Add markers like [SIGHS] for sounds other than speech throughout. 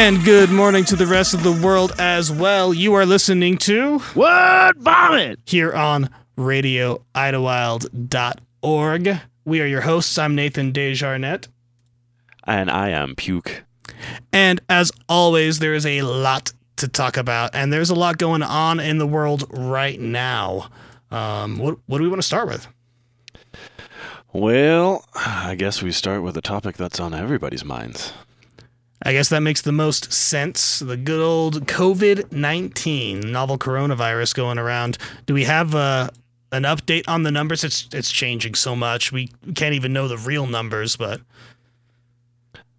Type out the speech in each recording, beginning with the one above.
And good morning to the rest of the world as well. You are listening to Word Vomit? here on radioidyllwild.org. We are your hosts. I'm Nathan Desjarnet. And I am Puke. And as always, there is a lot to talk about, and there's a lot going on in the world right now. Um, what, what do we want to start with? Well, I guess we start with a topic that's on everybody's minds. I guess that makes the most sense. The good old COVID 19, novel coronavirus going around. Do we have uh, an update on the numbers? It's, it's changing so much. We can't even know the real numbers, but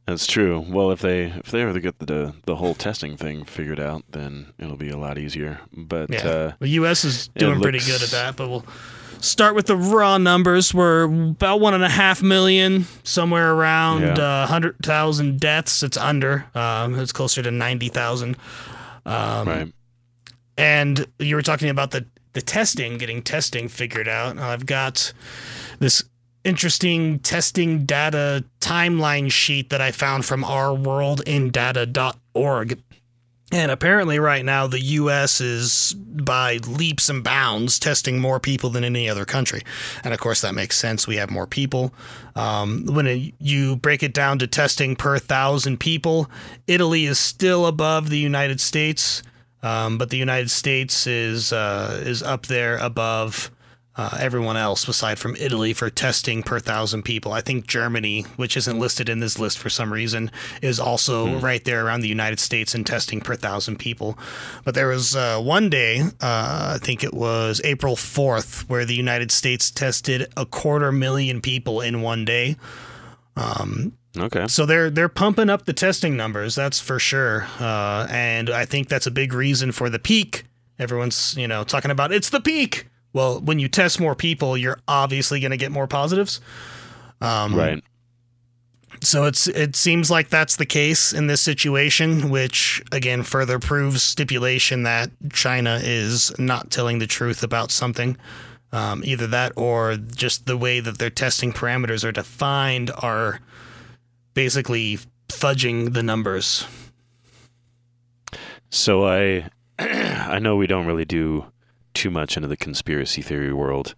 That's true. Well, if they if they ever get the the whole testing thing figured out, then it'll be a lot easier. But yeah. uh, the U.S. is doing pretty good at that, but we'll start with the raw numbers. We're about one and a half million, somewhere around Yeah. uh, 100,000 deaths. It's under, um, it's closer to 90,000. Um, right, And you were talking about the the testing, getting testing figured out. I've got this interesting testing data timeline sheet that I found from ourworldindata.org. And apparently, right now, the U.S. is by leaps and bounds testing more people than any other country. And of course, that makes sense. We have more people. Um, when it, you break it down to testing per thousand people, Italy is still above the United States. Um, but the United States is uh, is up there above uh, everyone else, aside from Italy, for testing per thousand people. I think Germany, which isn't listed in this list for some reason, is also right there around the United States in testing per thousand people. But there was uh, one day, uh, I think it was April fourth, where the United States tested a quarter million people in one day. okay, So they're they're pumping up the testing numbers, that's for sure. Uh, and I think that's a big reason for the peak. Everyone's you know talking about it's the peak. Well, when you test more people, you're obviously going to get more positives. Um, right, So it's it seems like that's the case in this situation, which again further proves stipulation that China is not telling the truth about something. Um, either that or just the way that their testing parameters are defined are basically fudging the numbers. So I [CLEARS THROAT] I know we don't really do too much into the conspiracy theory world,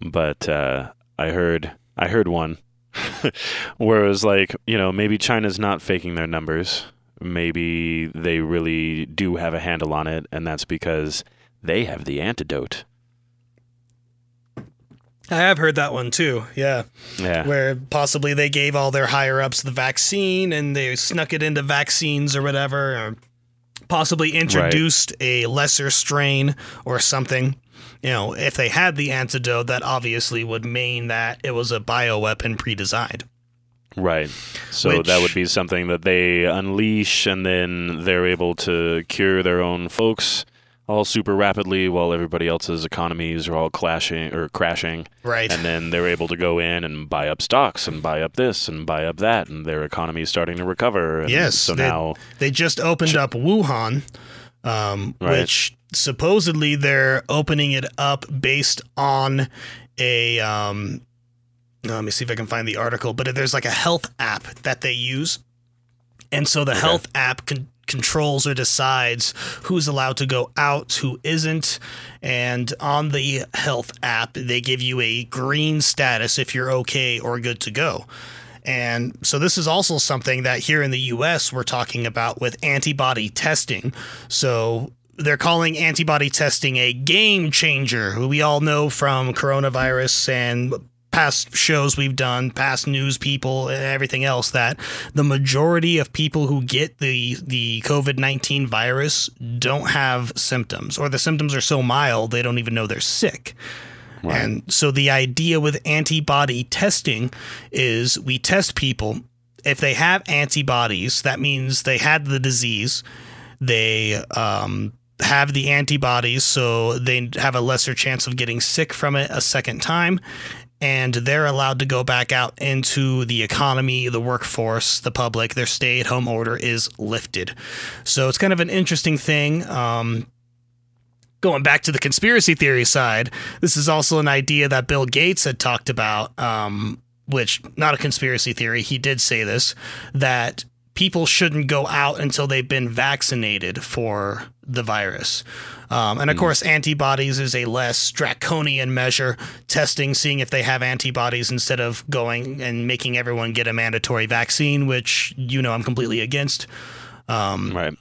but uh, I heard I heard one [LAUGHS] where it was like you know maybe China's not faking their numbers, maybe they really do have a handle on it, and that's because they have the antidote. I have heard that one too. Yeah. Yeah, where possibly they gave all their higher ups the vaccine and they snuck it into vaccines or whatever, or possibly introduced a lesser strain or something. You know, if they had the antidote, that obviously would mean that it was a bioweapon pre-designed. Right. So Which- that would be something that they unleash, and then they're able to cure their own folks all super rapidly, while everybody else's economies are all clashing or crashing. Right. And then they're able to go in and buy up stocks and buy up this and buy up that, and their economy is starting to recover. And Yes, So they- now, They just opened up Wuhan, um, Right. which supposedly they're opening it up based on a. Um, let me see if I can find the article. But there's like a health app that they use, and so the health app con- controls or decides who's allowed to go out, who isn't, and on the health app they give you a green status if you're okay or good to go. And so this is also something that here in the US we're talking about with antibody testing. So they're calling antibody testing a game changer, who we all know from coronavirus and past shows we've done, past news people, and everything else that the majority of people who get the the COVID-19 virus don't have symptoms or the symptoms are so mild they don't even know they're sick. Right. And so the idea with antibody testing is we test people. If they have antibodies, that means they had the disease. They um, have the antibodies, so they have a lesser chance of getting sick from it a second time. And they're allowed to go back out into the economy, the workforce, the public. Their stay at home order is lifted. So it's kind of an interesting thing. Um, going back to the conspiracy theory side, this is also an idea that Bill Gates had talked about, um, which not a conspiracy theory. He did say this that people shouldn't go out until they've been vaccinated for the virus. Um, and of course, antibodies is a less draconian measure, testing, seeing if they have antibodies instead of going and making everyone get a mandatory vaccine, which you know I'm completely against. right.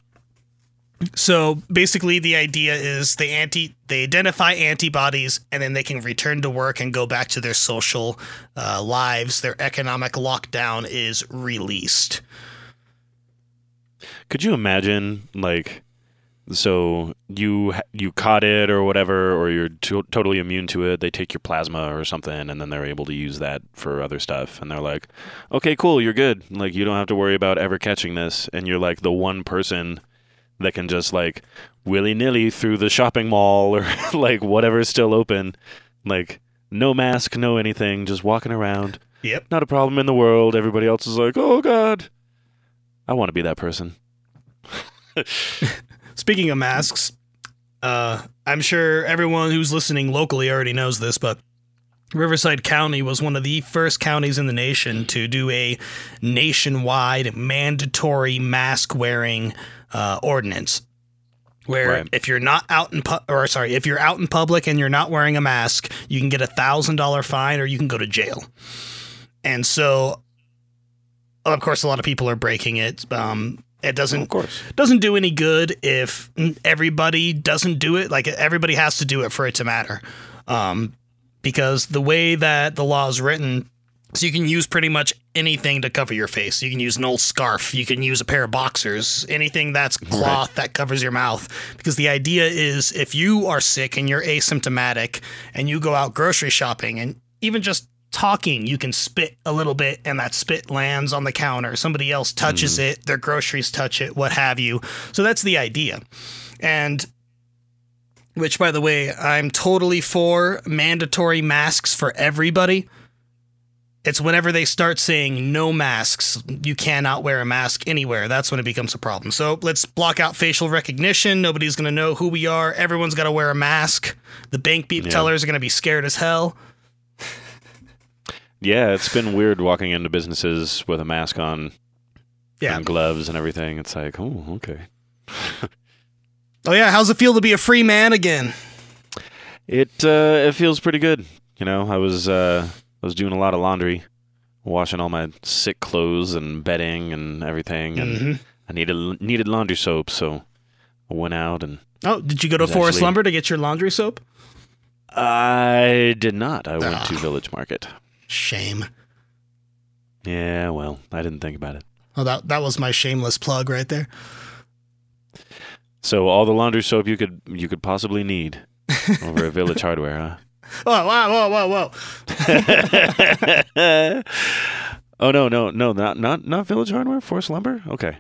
So basically, the idea is they anti they identify antibodies, and then they can return to work and go back to their social uh, lives. Their economic lockdown is released. Could you imagine like so you you caught it or whatever or you're to- totally immune to it they take your plasma or something and then they're able to use that for other stuff and they're like okay cool you're good. Like you don't have to worry about ever catching this and you're like the one person that can just like willy-nilly through the shopping mall or [LAUGHS] like whatever's still open. Like no mask no anything just walking around. Yep. not a problem in the world. Everybody else is like oh god. I want to be that person [LAUGHS] Speaking of masks, uh, I'm sure everyone who's listening locally already knows this, but Riverside County was one of the first counties in the nation to do a nationwide mandatory mask wearing uh, ordinance. Where Right. if you're not out in pu- or sorry, if you're out in public and you're not wearing a mask, you can get a thousand dollar fine or you can go to jail. And so, of course, a lot of people are breaking it. Um, it doesn't of course doesn't do any good if everybody doesn't do it. Like everybody has to do it for it to matter. Um, because the way that the law is written, so you can use pretty much anything to cover your face. You can use an old scarf. You can use a pair of boxers. Anything that's cloth that covers your mouth. Because the idea is if you are sick and you're asymptomatic and you go out grocery shopping and even just talking, you can spit a little bit and that spit lands on the counter. Somebody else touches hmm. it, their groceries touch it, what have you. So that's the idea. And which, by the way, I'm totally for mandatory masks for everybody. It's whenever they start saying no masks, you cannot wear a mask anywhere. That's when it becomes a problem. So let's block out facial recognition. Nobody's going to know who we are. Everyone's got to wear a mask. The bank beep Yeah. tellers are going to be scared as hell. Yeah, it's been weird walking into businesses with a mask on Yeah. and gloves and everything. It's like, oh, okay. Oh, yeah. How's it feel to be a free man again? It uh, it feels pretty good. You know, I was uh, I was doing a lot of laundry, washing all my sick clothes and bedding and everything, and Mhm. I needed needed laundry soap, so I went out and Oh, did you go to Forest Lumber to get your laundry soap? I did not. I went Ah. to Village Market. Shame. Yeah, well, I didn't think about it. Oh, that, that was my shameless plug right there. So all the laundry soap you could you could possibly need over at Village [LAUGHS] Hardware, huh? Oh, wow, whoa, whoa, whoa. [LAUGHS] oh no, no, no, not not not Village Hardware, Forest Lumber. Okay,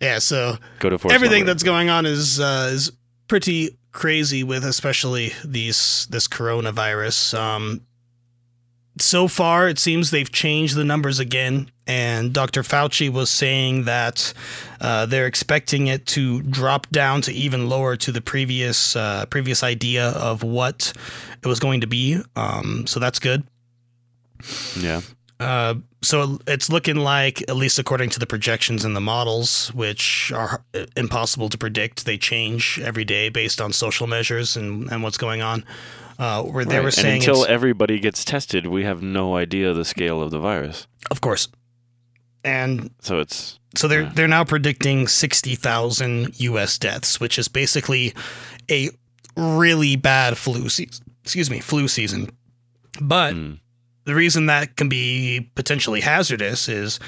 Yeah, so go to Forest everything Lumber. that's going on is uh, is pretty crazy with especially these this coronavirus. Um, so far, it seems they've changed the numbers again, and Dr. Fauci was saying that uh, they're expecting it to drop down to even lower to the previous uh, previous idea of what it was going to be. Um, so that's good. yeah. Uh, so it's looking like, at least according to the projections and the models, which are impossible to predict, they change every day based on social measures and, and what's going on. Uh, where they Right, were and saying, until everybody gets tested, we have no idea the scale of the virus. of course, and So it's so they're Yeah. they're now predicting sixty thousand U.S. deaths, which is basically a really bad flu season. Excuse me, flu season. But mm, the reason that can be potentially hazardous is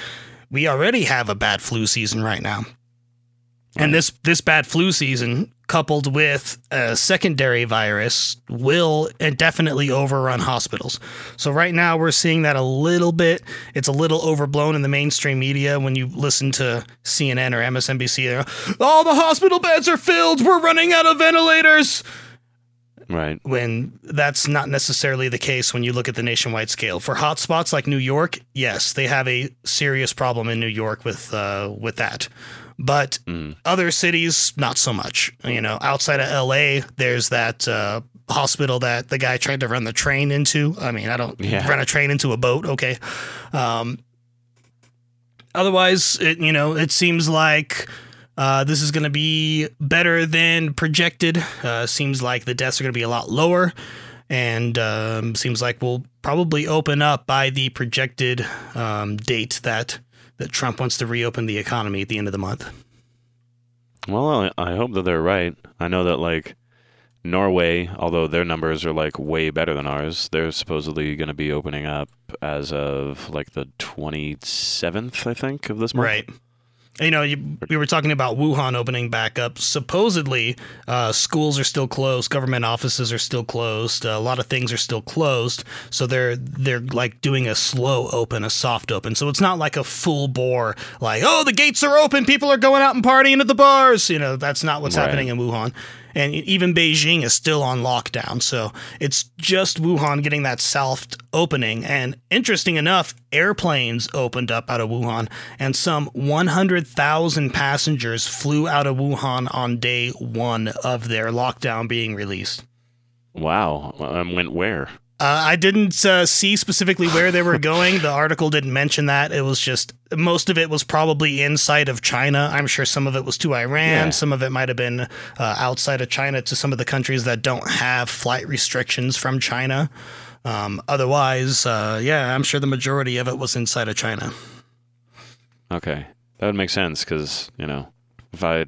we already have a bad flu season right now. And this this bad flu season coupled with a secondary virus will indefinitely overrun hospitals. So right now we're seeing that a little bit. It's a little overblown in the mainstream media when you listen to CNN or MSNBC. All oh, the hospital beds are filled. We're running out of ventilators right. when that's not necessarily the case when you look at the nationwide scale. For hotspots like New York, yes, they have a serious problem in New York with uh, with that. But Mm, other cities, not so much. You know, outside of LA, there's that uh, hospital that the guy tried to run the train into. I mean, I don't Yeah. run a train into a boat, okay? Um, otherwise, it, you know, it seems like uh, this is going to be better than projected. Uh, seems like the deaths are going to be a lot lower, and um, seems like we'll probably open up by the projected um, date that that Trump wants to reopen the economy at the end of the month. Well, I, I hope that they're right. I know that like Norway, although their numbers are like way better than ours, they're supposedly going to be opening up as of like the 27th, I think, of this month. Right. You know, you, we were talking about Wuhan opening back up. Supposedly, uh, schools are still closed, government offices are still closed, uh, a lot of things are still closed. So they're they're like doing a slow open, a soft open. So it's not like a full bore, like oh the gates are open, people are going out and partying at the bars. You know, that's not what's Right. happening in Wuhan. And even Beijing is still on lockdown. So it's just Wuhan getting that soft opening. And interesting enough, airplanes opened up out of Wuhan, and some 100,000 passengers flew out of Wuhan on day one of their lockdown being released. Wow. Um, went where? Uh, I didn't uh, see specifically where they were going. The article didn't mention that. It was just most of it was probably inside of China. I'm sure some of it was to Iran. Yeah. Some of it might have been uh, outside of China to some of the countries that don't have flight restrictions from China. Um, otherwise, uh, yeah, I'm sure the majority of it was inside of China. Okay. That would make sense because, you know, if I.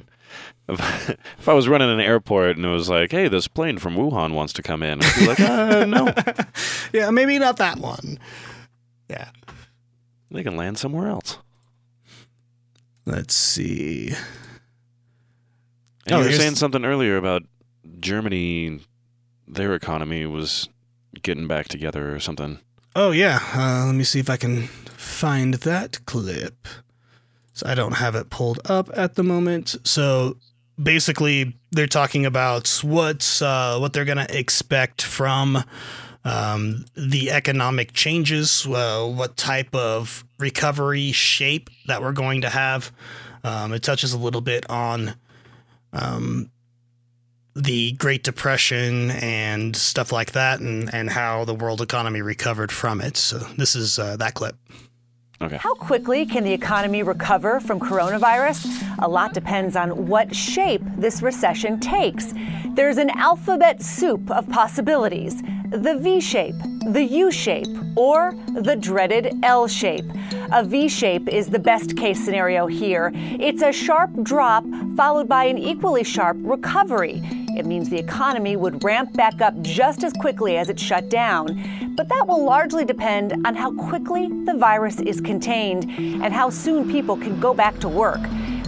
If, [LAUGHS] if I was running an airport and it was like, "Hey, this plane from Wuhan wants to come in," I'd be like, uh, "No, [LAUGHS] Yeah, maybe not that one. Yeah. they can land somewhere else." Let's see. And Oh, you were saying something earlier about Germany, their economy was getting back together or something. Oh yeah, uh, let me see if I can find that clip. So I don't have it pulled up at the moment. So basically, they're talking about what's uh, what they're gonna expect from um, the economic changes, uh, what type of recovery shape that we're going to have. Um, it touches a little bit on um, the Great Depression and stuff like that, and, and how the world economy recovered from it. So this is uh, that clip. Okay. How quickly can the economy recover from coronavirus? A lot depends on what shape this recession takes. There's an alphabet soup of possibilities the V shape, the U shape, or the dreaded L shape. A V shape is the best case scenario here. It's a sharp drop followed by an equally sharp recovery. It means the economy would ramp back up just as quickly as it shut down. But that will largely depend on how quickly the virus is contained and how soon people can go back to work.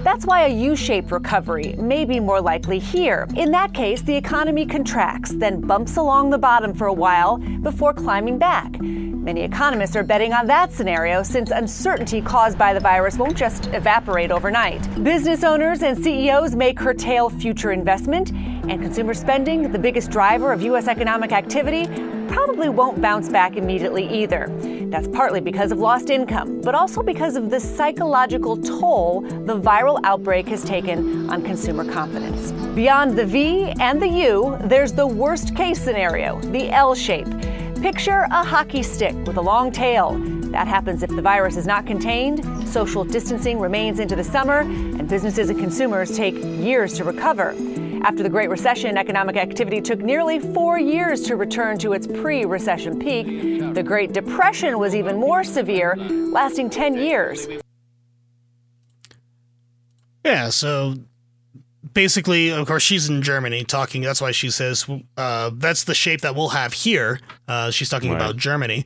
That's why a U shaped recovery may be more likely here. In that case, the economy contracts, then bumps along the bottom for a while before climbing back. Many economists are betting on that scenario since uncertainty caused by the virus won't just evaporate overnight. Business owners and CEOs may curtail future investment, and consumer spending, the biggest driver of U.S. economic activity, probably won't bounce back immediately either. That's partly because of lost income, but also because of the psychological toll the viral outbreak has taken on consumer confidence. Beyond the V and the U, there's the worst case scenario, the L shape. Picture a hockey stick with a long tail. That happens if the virus is not contained, social distancing remains into the summer, and businesses and consumers take years to recover. After the Great Recession, economic activity took nearly four years to return to its pre recession peak. The Great Depression was even more severe, lasting 10 years. Yeah, so basically, of course, she's in Germany talking. That's why she says uh, that's the shape that we'll have here. Uh, she's talking Right. about Germany.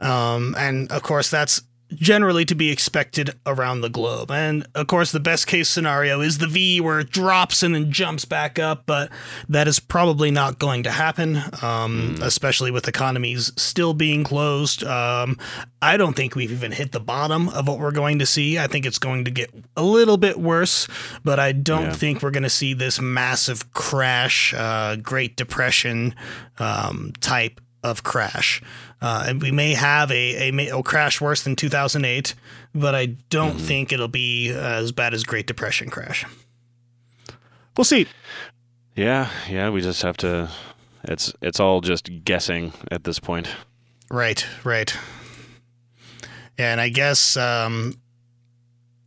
Um, and of course, that's generally to be expected around the globe. And of course, the best case scenario is the V where it drops and then jumps back up, but that is probably not going to happen, um, especially with economies still being closed. Um, I don't think we've even hit the bottom of what we're going to see. I think it's going to get a little bit worse, but I don't Yeah. think we're going to see this massive crash, uh, Great Depression um, type of crash. Uh, and we may have a, a, ma- a crash worse than 2008, but I don't think it'll be as bad as Great Depression crash. We'll see. Yeah, yeah, we just have to it's it's all just guessing at this point. Right, right. And I guess um,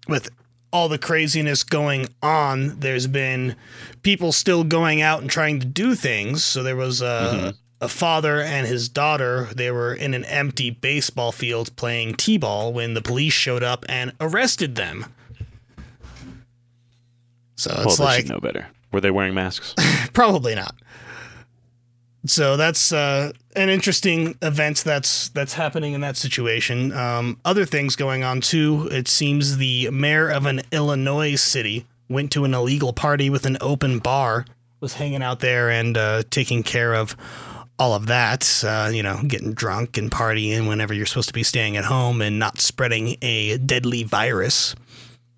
with all the craziness going on, there's been people still going out and trying to do things. So there was a, a father and his daughter. They were in an empty baseball field playing t-ball when the police showed up and arrested them. So Well, it's they like should know better. Were they wearing masks? [LAUGHS] Probably not. So that's uh, an interesting event that's that's happening in that situation. Um, other things going on too. It seems the mayor of an Illinois city went to an illegal party with an open bar, was hanging out there and uh, taking care of all of that. Uh, you know, getting drunk and partying whenever you're supposed to be staying at home and not spreading a deadly virus.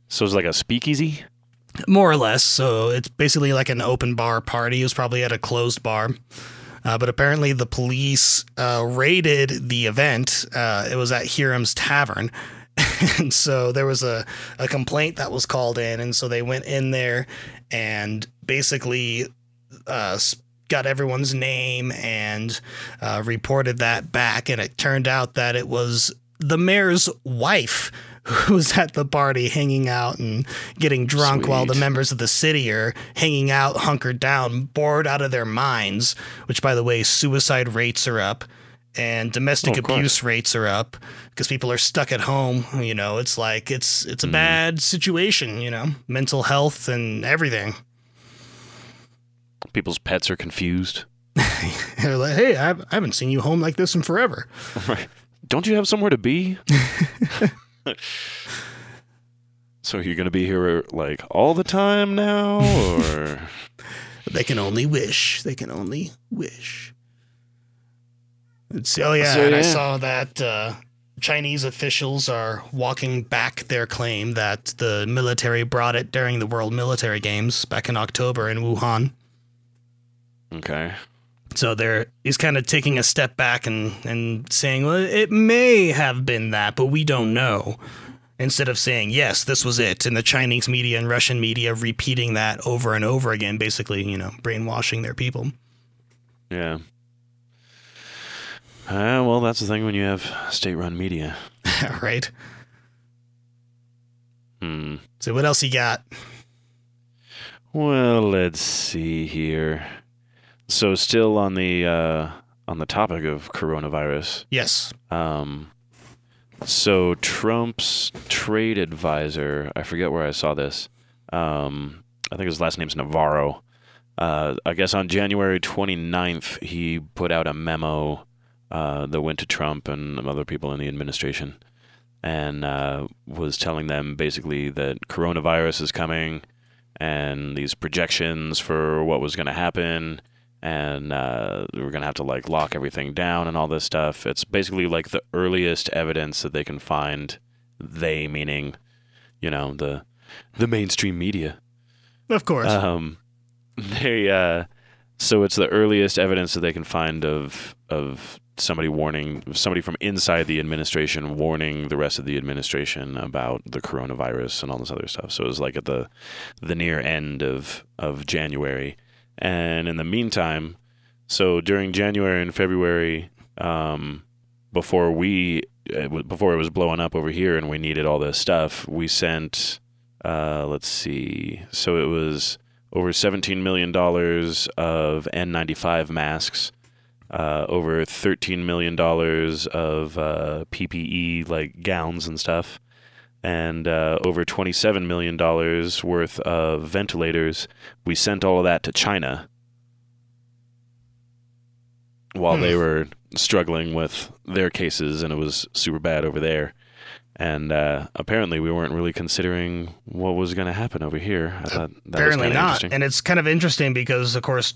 So it was like a speakeasy. More or less. So it's basically like an open bar party. It was probably at a closed bar. Uh, but apparently, the police uh, raided the event. Uh, it was at Hiram's Tavern. [LAUGHS] and so there was a, a complaint that was called in. And so they went in there and basically uh, got everyone's name and uh, reported that back. And it turned out that it was the mayor's wife who [LAUGHS] was at the party hanging out and getting drunk while the members of the city are hanging out, hunkered down, bored out of their minds, which, by the way, suicide rates are up and domestic Oh, abuse rates are up because people are stuck at home. You know, it's like it's it's a Mm. bad situation. You know, mental health and everything. People's pets are confused. [LAUGHS] They're like, hey, I I haven't seen you home like this in forever. Right. Don't you have somewhere to be? [LAUGHS] so you're gonna be here like all the time now, or [LAUGHS] They can only wish. They can only wish. Let's. Oh yeah, So, and I saw that uh, Chinese officials are walking back their claim that the military brought it during the World Military Games back in October in Wuhan. Okay? So they're he's kind of taking a step back and and saying, well, it may have been that, but we don't know. Instead of saying yes, this was it, and the Chinese media and Russian media repeating that over and over again, basically, you know, brainwashing their people. Yeah. Uh, well, that's the thing when you have state-run media. [LAUGHS] right? Hmm. So what else you got? Well, let's see here. So, still on the uh, on the topic of coronavirus. Yes. Um, so Trump's trade advisor, I forget where I saw this. Um, I think his last name's Navarro. Uh, I guess on January 29th, he put out a memo uh, that went to Trump and other people in the administration and uh, was telling them basically that coronavirus is coming and these projections for what was going to happen and uh, we're gonna have to like lock everything down and all this stuff. It's basically like the earliest evidence that they can find. They meaning, you know, the the mainstream media. Of course. Um, [LAUGHS] they uh, so it's the earliest evidence that they can find of of somebody warning somebody from inside the administration warning the rest of the administration about the coronavirus and all this other stuff. So it was like at the the near end of of January, and in the meantime, so during January and February, um, before we uh, before it was blowing up over here and we needed all this stuff, we sent uh, let's see, so it was over $17 million of N95 masks, uh, over $13 million of uh, PPE, like gowns and stuff, and uh, over $27 million worth of ventilators. We sent all of that to China while they were struggling with their cases, and it was super bad over there. And uh, apparently, we weren't really considering what was going to happen over here. I thought that Apparently not. And it's kind of interesting because, of course,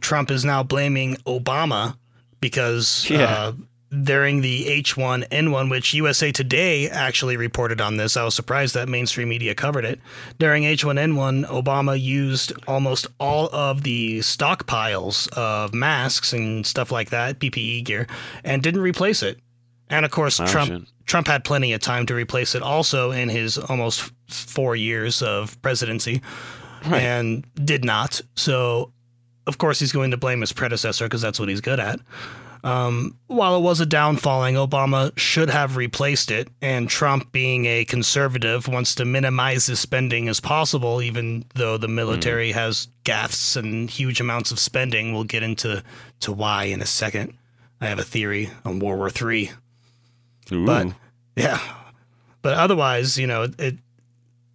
Trump is now blaming Obama because Yeah. uh, during the H1N1, which USA Today actually reported on this, I was surprised that mainstream media covered it. During H1N1, Obama used almost all of the stockpiles of masks and stuff like that, PPE gear, and didn't replace it. And of course, Oh, Trump shit. Trump had plenty of time to replace it also in his almost four years of presidency Right. and did not. So, of course, he's going to blame his predecessor because that's what he's good at. Um, while it was a downfalling, Obama should have replaced it, and Trump, being a conservative, wants to minimize his spending as possible, even though the military has gaffes and huge amounts of spending. We'll get into to why in a second. I have a theory on World War Three, but yeah, but otherwise, you know, it, it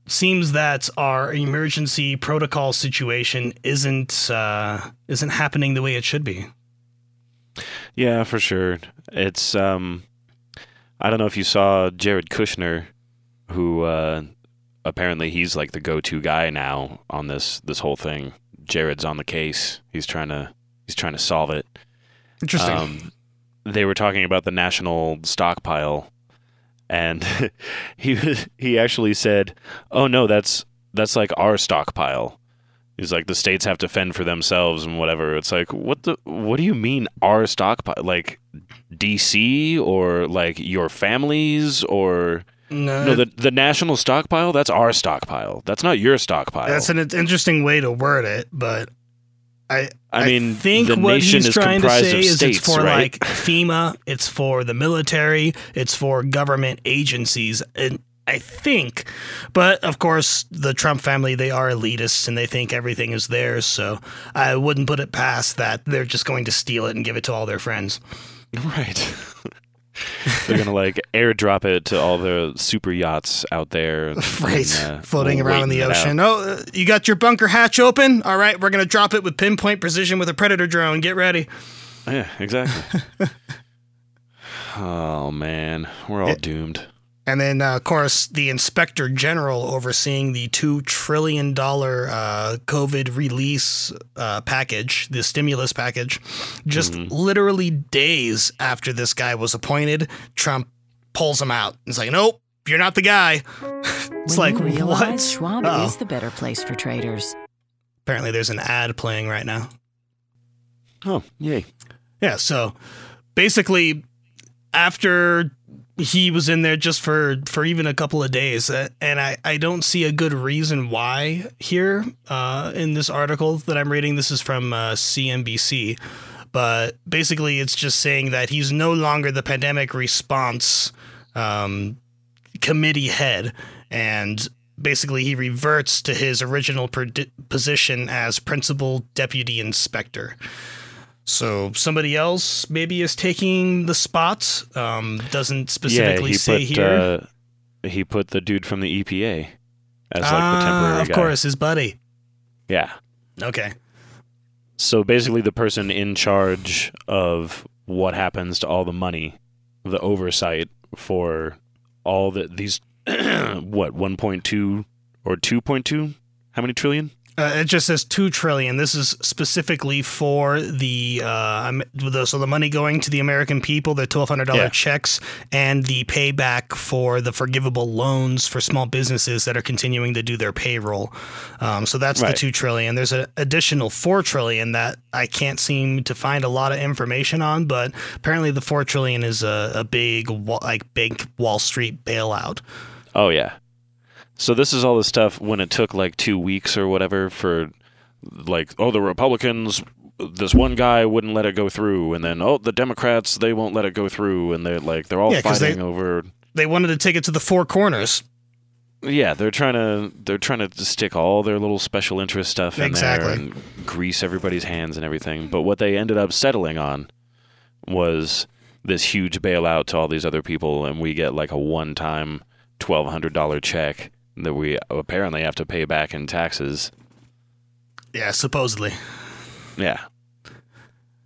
seems that our emergency protocol situation isn't uh, isn't happening the way it should be. Yeah, for sure. It's um I don't know if you saw Jared Kushner who uh apparently he's like the go-to guy now on this this whole thing. Jared's on the case. He's trying to he's trying to solve it. Interesting. Um they were talking about the national stockpile and [LAUGHS] he he actually said, "Oh no, that's that's like our stockpile." He's like the states have to fend for themselves and whatever. It's like what the what do you mean our stockpile? Like DC or like your families or no, no the the national stockpile? That's our stockpile. That's not your stockpile. that's an interesting way to word it, but I I mean, think the what nation he's is trying to say of is states, it's for right? like FEMA, it's for the military, it's for government agencies, and I think, but of course, the Trump family they are elitists and they think everything is theirs. So I wouldn't put it past that they're just going to steal it and give it to all their friends. Right. [LAUGHS] They're gonna like airdrop it to all the super yachts out there, Right, [LAUGHS] and, uh, floating around in the ocean. Oh, uh, you got your bunker hatch open? All right, we're gonna drop it with pinpoint precision with a predator drone. Get ready. Yeah, exactly. [LAUGHS] oh man, we're all It- doomed. And then, uh, of course, the inspector general overseeing the $2 trillion uh, COVID release uh, package, the stimulus package, just literally days after this guy was appointed, Trump pulls him out. It's like, nope, you're not the guy. [LAUGHS] it's when like, you realize what? Schwab Uh-oh. is the better place for traders. Apparently, there's an ad playing right now. Oh, yay! Yeah, so basically, after he was in there just for for even a couple of days, uh, and I I don't see a good reason why here uh, in this article that I'm reading. This is from uh, CNBC, but basically it's just saying that he's no longer the pandemic response um, committee head, and basically he reverts to his original position as principal deputy inspector. So somebody else maybe is taking the spot. Um, doesn't specifically yeah, he say put here. Uh, he put the dude from the EPA as like ah, the temporary of guy. course, his buddy. Yeah. Okay. So basically, the person in charge of what happens to all the money, the oversight for all the these [CLEARS THROAT] what 1.2 or 2.2 how many trillion Uh, it just says two trillion. This is specifically for the uh, the- so the money going to the American people, the twelve hundred dollar Yeah. checks, and the payback for the forgivable loans for small businesses that are continuing to do their payroll. Um, so that's the two trillion. There's an additional four trillion that I can't seem to find a lot of information on, but apparently the four trillion is a, a big like big Wall Street bailout. Oh yeah. So this is all the stuff when it took like two weeks or whatever for like oh the Republicans this one guy wouldn't let it go through and then oh the Democrats they won't let it go through and they're like they're all Yeah, 'cause they- fighting over They wanted to take it to the four corners. yeah they're trying to they're trying to stick all their little special interest stuff in Exactly. there and grease everybody's hands and everything but what they ended up settling on was this huge bailout to all these other people and we get like a one time $1200 check that we apparently have to pay back in taxes Yeah, supposedly. Yeah.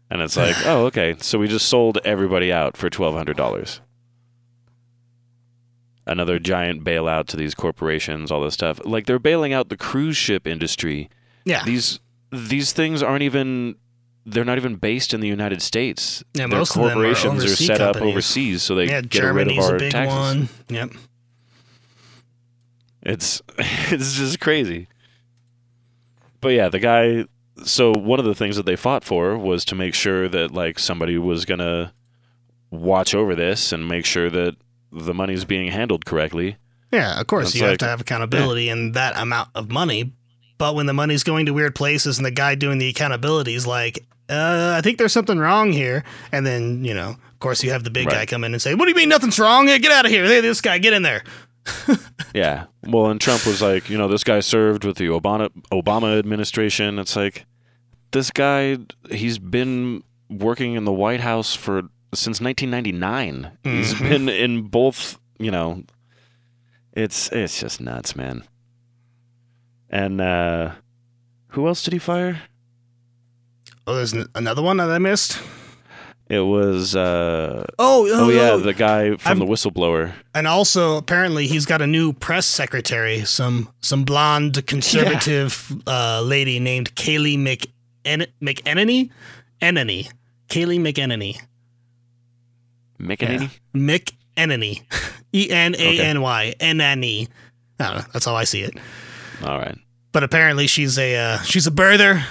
And it's like, [SIGHS] oh, okay. So we just sold everybody out for twelve hundred dollars. Another giant bailout to these corporations, all this stuff. Like they're bailing out the cruise ship industry. Yeah. These these things aren't even they're not even based in the United States. Yeah, Their most of them are corporations are set up companies. overseas, so they yeah, get rid of Germany's our a big taxes. one. Yep. It's [LAUGHS] it's just crazy. But yeah, the guy so one of the things that they fought for was to make sure that like somebody was going to watch over this and make sure that the money's being handled correctly. Yeah, of course you have to have accountability and that amount of money. But when the money's going to weird places and the guy doing the accountability is like, uh, I think there's something wrong here. And then, you know, of course, you have the big Right. guy come in and say, What do you mean nothing's wrong? Hey, get out of here. Hey, this guy, get in there. [LAUGHS] Yeah. Well, and Trump was like, you know, this guy served with the Obama Obama administration. It's like this guy he's been working in the White House for since 1999. He's Mhm. been in both, you know, it's it's just nuts, man. And uh who else did he fire? Oh, there's n- another one that I missed. It was uh Oh, oh yeah, the guy from I'm- the whistleblower. and also apparently he's got a new press secretary, some some blonde conservative uh, lady named Kayleigh McEn- McEnany, Enany, Kayleigh McEnany, McEnany? McEnany, [LAUGHS] E N A N Y, Enany. I don't know. That's how I see it. All right. But apparently she's a uh, she's a birther,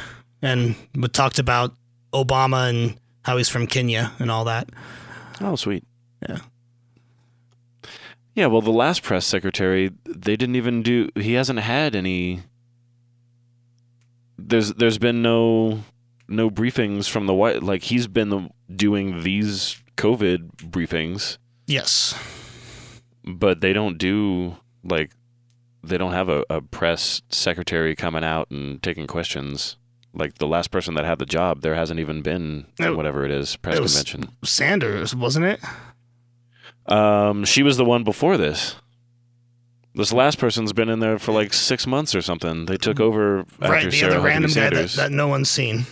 and talked about Obama and how he's from Kenya and all that. Oh, sweet. Yeah. Yeah, well, the last press secretary, they didn't even do. He hasn't had any. There's there's been no no briefings from the white. Like he's been the, doing these COVID briefings, Yes. but they don't do like they don't have a, a press secretary coming out and taking questions. Like the last person that had the job, there hasn't even been No. whatever it is press It was- convention. Sanders, wasn't it? Um, she was the one before this. This last person's been in there for like six months or something. They took over after right, the Sarah other random guy that, that no one's seen.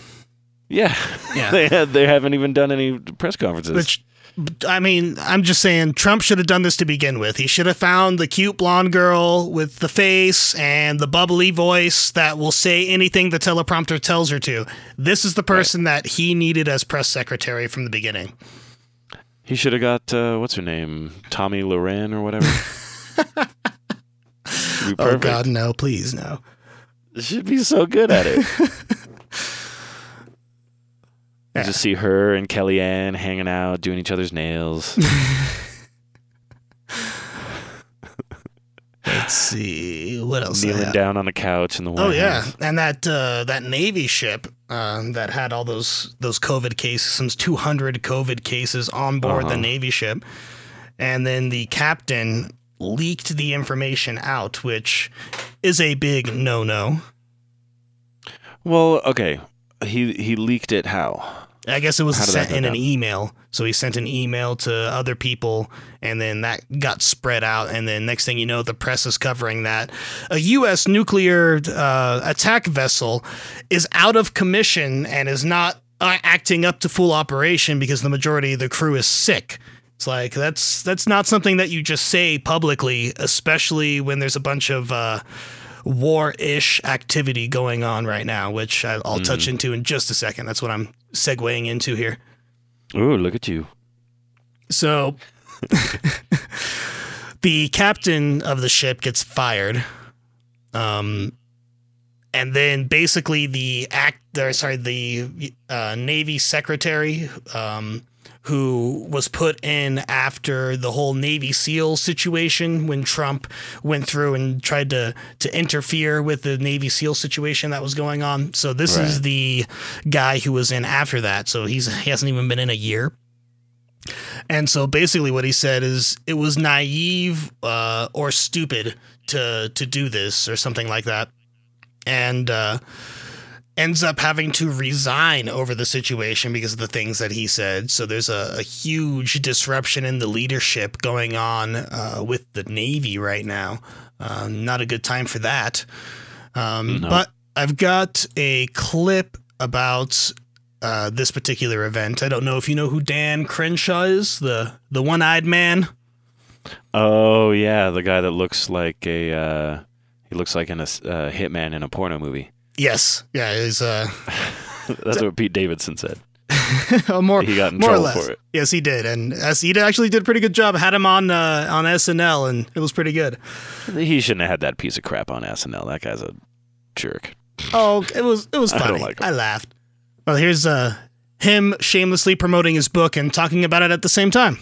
yeah, Yeah. [LAUGHS] they had, they haven't even done any press conferences. Which, I mean, I'm just saying, Trump should have done this to begin with. He should have found the cute blonde girl with the face and the bubbly voice that will say anything the teleprompter tells her to. This is the person that he needed as press secretary from the beginning. he should have got uh, what's her name, Tomi Lahren or whatever. [LAUGHS] Oh. God, no, please, no. She'd be so good at it. [LAUGHS] You just see her and Kellyanne hanging out, doing each other's nails. [LAUGHS] Let's see. What else? Kneeling have? down on the couch in the White Oh yeah, House. and that uh, that Navy ship um, that had all those those COVID cases, some 200 COVID cases on board the Uh-huh. Navy ship, and then the captain leaked the information out, which is a big no-no. Well, okay. He he leaked it how? I guess it was How did that sent in an email. So he sent an email to other people, and then that got spread out. And then next thing you know, the press is covering that a U.S. nuclear uh, attack vessel is out of commission and is not uh, acting up to full operation because the majority of the crew is sick. It's like that's that's not something that you just say publicly, especially when there's a bunch of uh, war-ish activity going on right now, which I'll touch into in just a second. That's what I'm segueing into here. Ooh, look at you. So [LAUGHS] the captain of the ship gets fired. Um and then basically the act or sorry, the uh, Navy secretary um who was put in after the whole Navy SEAL situation when Trump went through and tried to to interfere with the Navy SEAL situation that was going on. So this is the guy who was in after that. So he's he hasn't even been in a year. And so basically, what he said is it was naive uh, or stupid to to do this or something like that, and uh, ends up having to resign over the situation because of the things that he said. So there's a, a huge disruption in the leadership going on uh, with the Navy right now. Uh, not a good time for that. Um, No. But I've got a clip about uh, this particular event. I don't know if you know who Dan Crenshaw is, the the one-eyed man. Oh yeah, the guy that looks like a uh, he looks like an, a uh, hitman in a porno movie. Yes, yeah, he's uh, [LAUGHS] That's what Pete Davidson said. [LAUGHS] more He got in more or less. for it. Yes, he did, and he actually did a pretty good job. Had him on uh, on SNL, and it was pretty good. He shouldn't have had that piece of crap on SNL. That guy's a jerk. Oh, it was it was [LAUGHS] I don't funny. like him. I laughed. Well, here's uh him shamelessly promoting his book and talking about it at the same time.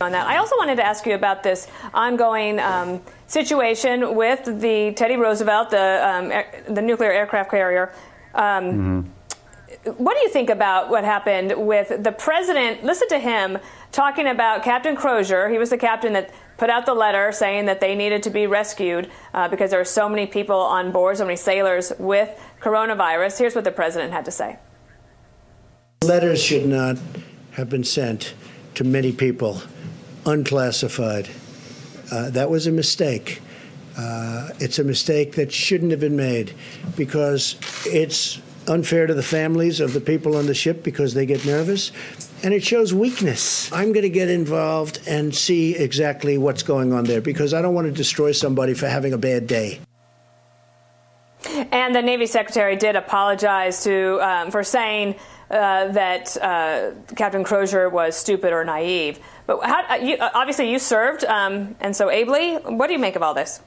On that. I also wanted to ask you about this ongoing um, situation with the Teddy Roosevelt, the um, air, the nuclear aircraft carrier. Um, mm-hmm. What do you think about what happened with the president? Listen to him talking about Captain Crozier. He was the captain that put out the letter saying that they needed to be rescued uh, because there were so many people on board, so many sailors with coronavirus. Here's what the president had to say. Letters should not have been sent to many people unclassified. Uh, that was a mistake. Uh, it's a mistake that shouldn't have been made because it's unfair to the families of the people on the ship because they get nervous and it shows weakness. I'm going to get involved and see exactly what's going on there because I don't want to destroy somebody for having a bad day. And the Navy Secretary did apologize to um, for saying uh, that uh, Captain Crozier was stupid or naive. But how, uh, you, uh, obviously, you served, um, and so ably. What do you make of all this?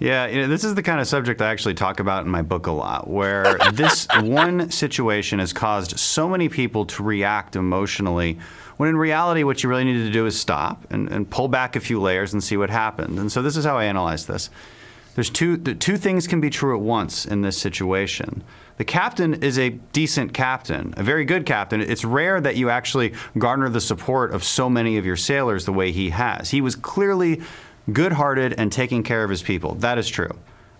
Yeah, this is the kind of subject I actually talk about in my book a lot, where [LAUGHS] this one situation has caused so many people to react emotionally, when in reality, what you really need to do is stop and, and pull back a few layers and see what happened. And so this is how I analyze this. There's two, two things can be true at once in this situation. The captain is a decent captain, a very good captain. It's rare that you actually garner the support of so many of your sailors the way he has. He was clearly good hearted and taking care of his people. That is true.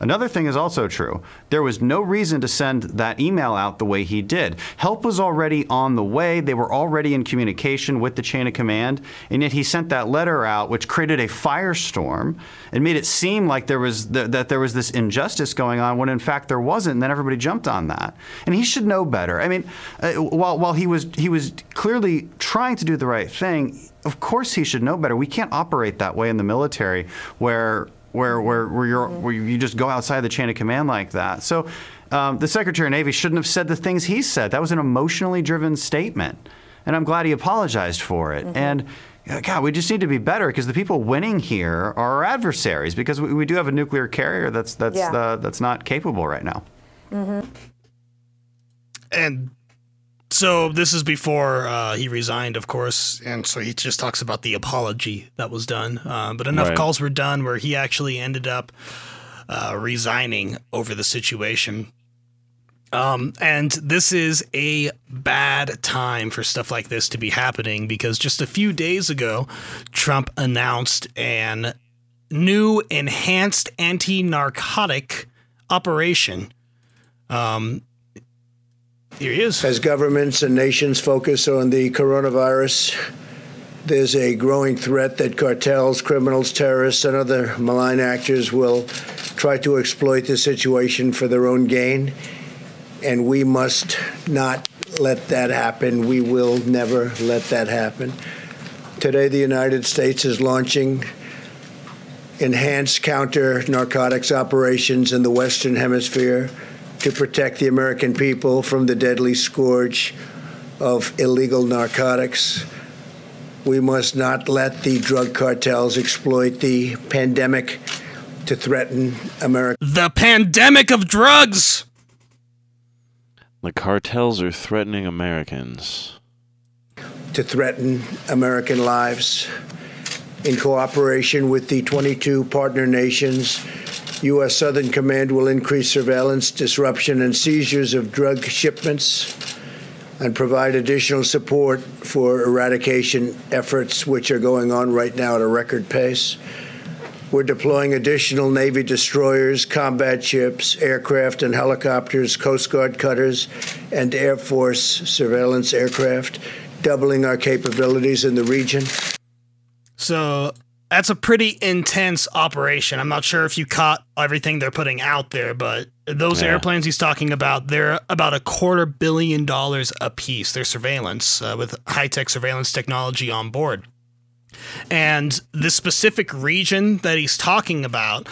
Another thing is also true. There was no reason to send that email out the way he did. Help was already on the way. They were already in communication with the chain of command. And yet he sent that letter out, which created a firestorm and made it seem like there was th- that there was this injustice going on when in fact there wasn't. And then everybody jumped on that. And he should know better. I mean, uh, while, while he was he was clearly trying to do the right thing, of course he should know better. We can't operate that way in the military where where where where, you're, where you just go outside the chain of command like that. So um, the Secretary of Navy shouldn't have said the things he said. That was an emotionally driven statement, and I'm glad he apologized for it. Mm-hmm. And God, we just need to be better because the people winning here are our adversaries because we, we do have a nuclear carrier that's that's yeah. uh, that's not capable right now. Mm-hmm. And so this is before uh, he resigned, of course, and so he just talks about the apology that was done. Uh, but enough right. calls were done where he actually ended up uh, resigning over the situation. Um, and this is a bad time for stuff like this to be happening because just a few days ago, Trump announced an new enhanced anti-narcotic operation. Um, here he is. As governments and nations focus on the coronavirus, there's a growing threat that cartels, criminals, terrorists, and other malign actors will try to exploit the situation for their own gain. And we must not let that happen. We will never let that happen. Today, the United States is launching enhanced counter narcotics operations in the Western Hemisphere to protect the American people from the deadly scourge of illegal narcotics. We must not let the drug cartels exploit the pandemic to threaten America. The pandemic of drugs! The cartels are threatening Americans. To threaten American lives. In cooperation with the 22 partner nations, U.S. Southern Command will increase surveillance, disruption, and seizures of drug shipments and provide additional support for eradication efforts, which are going on right now at a record pace. We're deploying additional Navy destroyers, combat ships, aircraft and helicopters, Coast Guard cutters, and Air Force surveillance aircraft, doubling our capabilities in the region. So that's a pretty intense operation. I'm not sure if you caught everything they're putting out there, but those yeah. airplanes he's talking about, they're about a quarter billion dollars a piece. They're surveillance uh, with high tech surveillance technology on board. And the specific region that he's talking about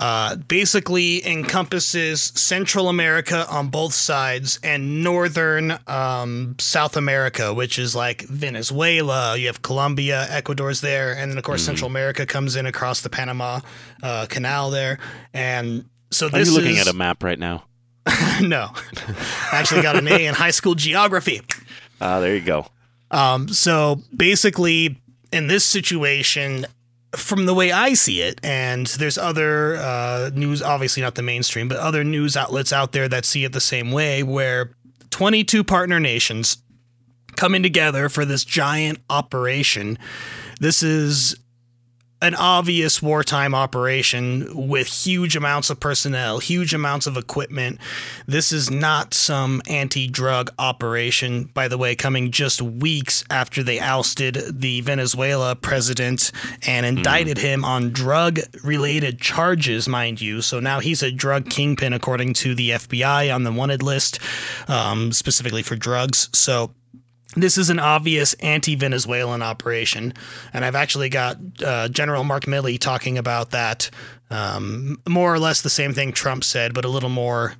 uh, basically encompasses Central America on both sides and northern um, South America, which is like Venezuela. You have Colombia, Ecuador's there, and then of course mm. Central America comes in across the Panama uh, Canal there. And so this Are you looking is, at a map right now? [LAUGHS] no, I actually got an A in high school geography. Ah, uh, there you go. Um, so basically, in this situation, from the way I see it, and there's other uh, news, obviously not the mainstream, but other news outlets out there that see it the same way, where 22 partner nations coming together for this giant operation. This is an obvious wartime operation with huge amounts of personnel, huge amounts of equipment. This is not some anti drug operation, by the way, coming just weeks after they ousted the Venezuela president and indicted him on drug related charges, mind you. So now he's a drug kingpin, according to the FBI, on the wanted list, um, specifically for drugs. So this is an obvious anti-Venezuelan operation, and I've actually got uh, General Mark Milley talking about that. Um, more or less the same thing Trump said, but a little more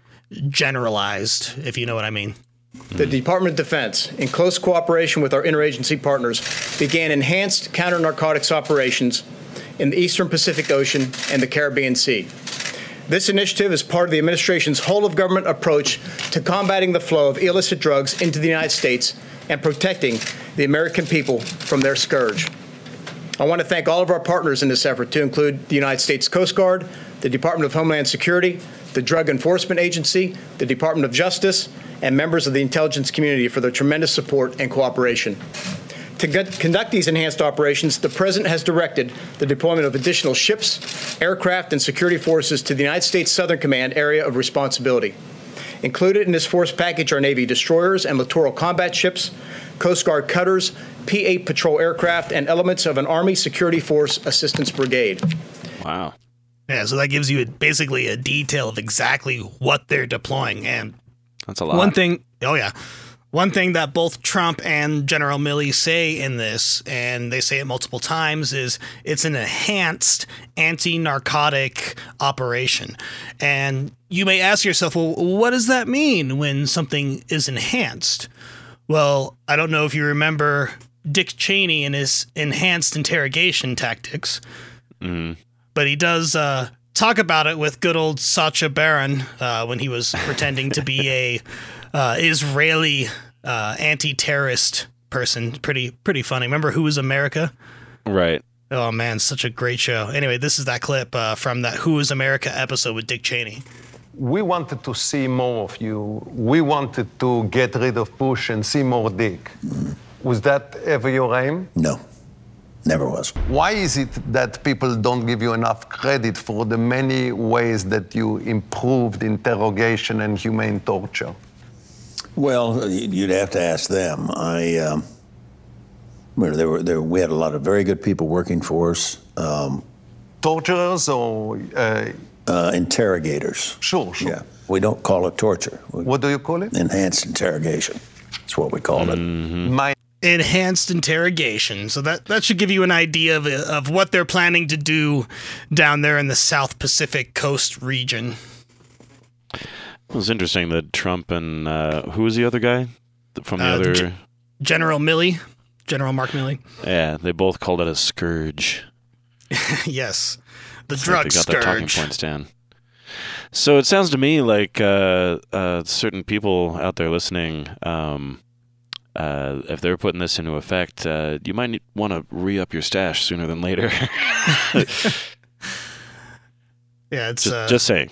generalized, if you know what I mean. The Department of Defense, in close cooperation with our interagency partners, began enhanced counter narcotics operations in the Eastern Pacific Ocean and the Caribbean Sea. This initiative is part of the administration's whole of government approach to combating the flow of illicit drugs into the United States and protecting the American people from their scourge. I want to thank all of our partners in this effort, to include the United States Coast Guard, the Department of Homeland Security, the Drug Enforcement Agency, the Department of Justice, and members of the intelligence community for their tremendous support and cooperation. To conduct these enhanced operations, the President has directed the deployment of additional ships, aircraft, and security forces to the United States Southern Command area of responsibility. Included in this force package are Navy destroyers and littoral combat ships, Coast Guard cutters, P 8 patrol aircraft, and elements of an Army Security Force Assistance Brigade. Wow. Yeah, so that gives you basically a detail of exactly what they're deploying. And That's a lot. One thing, oh yeah, one thing that both Trump and General Milley say in this, and they say it multiple times, is it's an enhanced anti-narcotic operation. And you may ask yourself, well, what does that mean when something is enhanced? Well, I don't know if you remember Dick Cheney and his enhanced interrogation tactics, but he does uh, talk about it with good old Sacha Baron uh, when he was pretending to be a [LAUGHS] uh, Israeli uh, anti-terrorist person. Pretty pretty funny. Remember Who is America? Right. Oh man, such a great show. Anyway, this is that clip uh, from that Who is America episode with Dick Cheney. We wanted to see more of you. We wanted to get rid of Bush and see more Dick. Was that ever your aim? No, never was. Why is it that people don't give you enough credit for the many ways that you improved interrogation and humane torture? Well, you'd have to ask them. I, um, there were there. We had a lot of very good people working for us. Um, Torturers or uh, uh, interrogators. Sure, sure. Yeah, we don't call it torture. We, what do you call it? enhanced interrogation. That's what we call it. My Enhanced interrogation. So that that should give you an idea of of what they're planning to do down there in the South Pacific coast region. It was interesting that Trump and uh, who was the other guy from the Uh, other? J- General Milley, General Mark Milley. yeah, they both called it a scourge. [LAUGHS] yes, the It's like drug they got their talking scourge. points down. So it sounds to me like uh, uh, certain people out there listening, um, uh, if they're putting this into effect, uh, you might want to re up your stash sooner than later. [LAUGHS] [LAUGHS] Yeah, it's just, uh, just saying.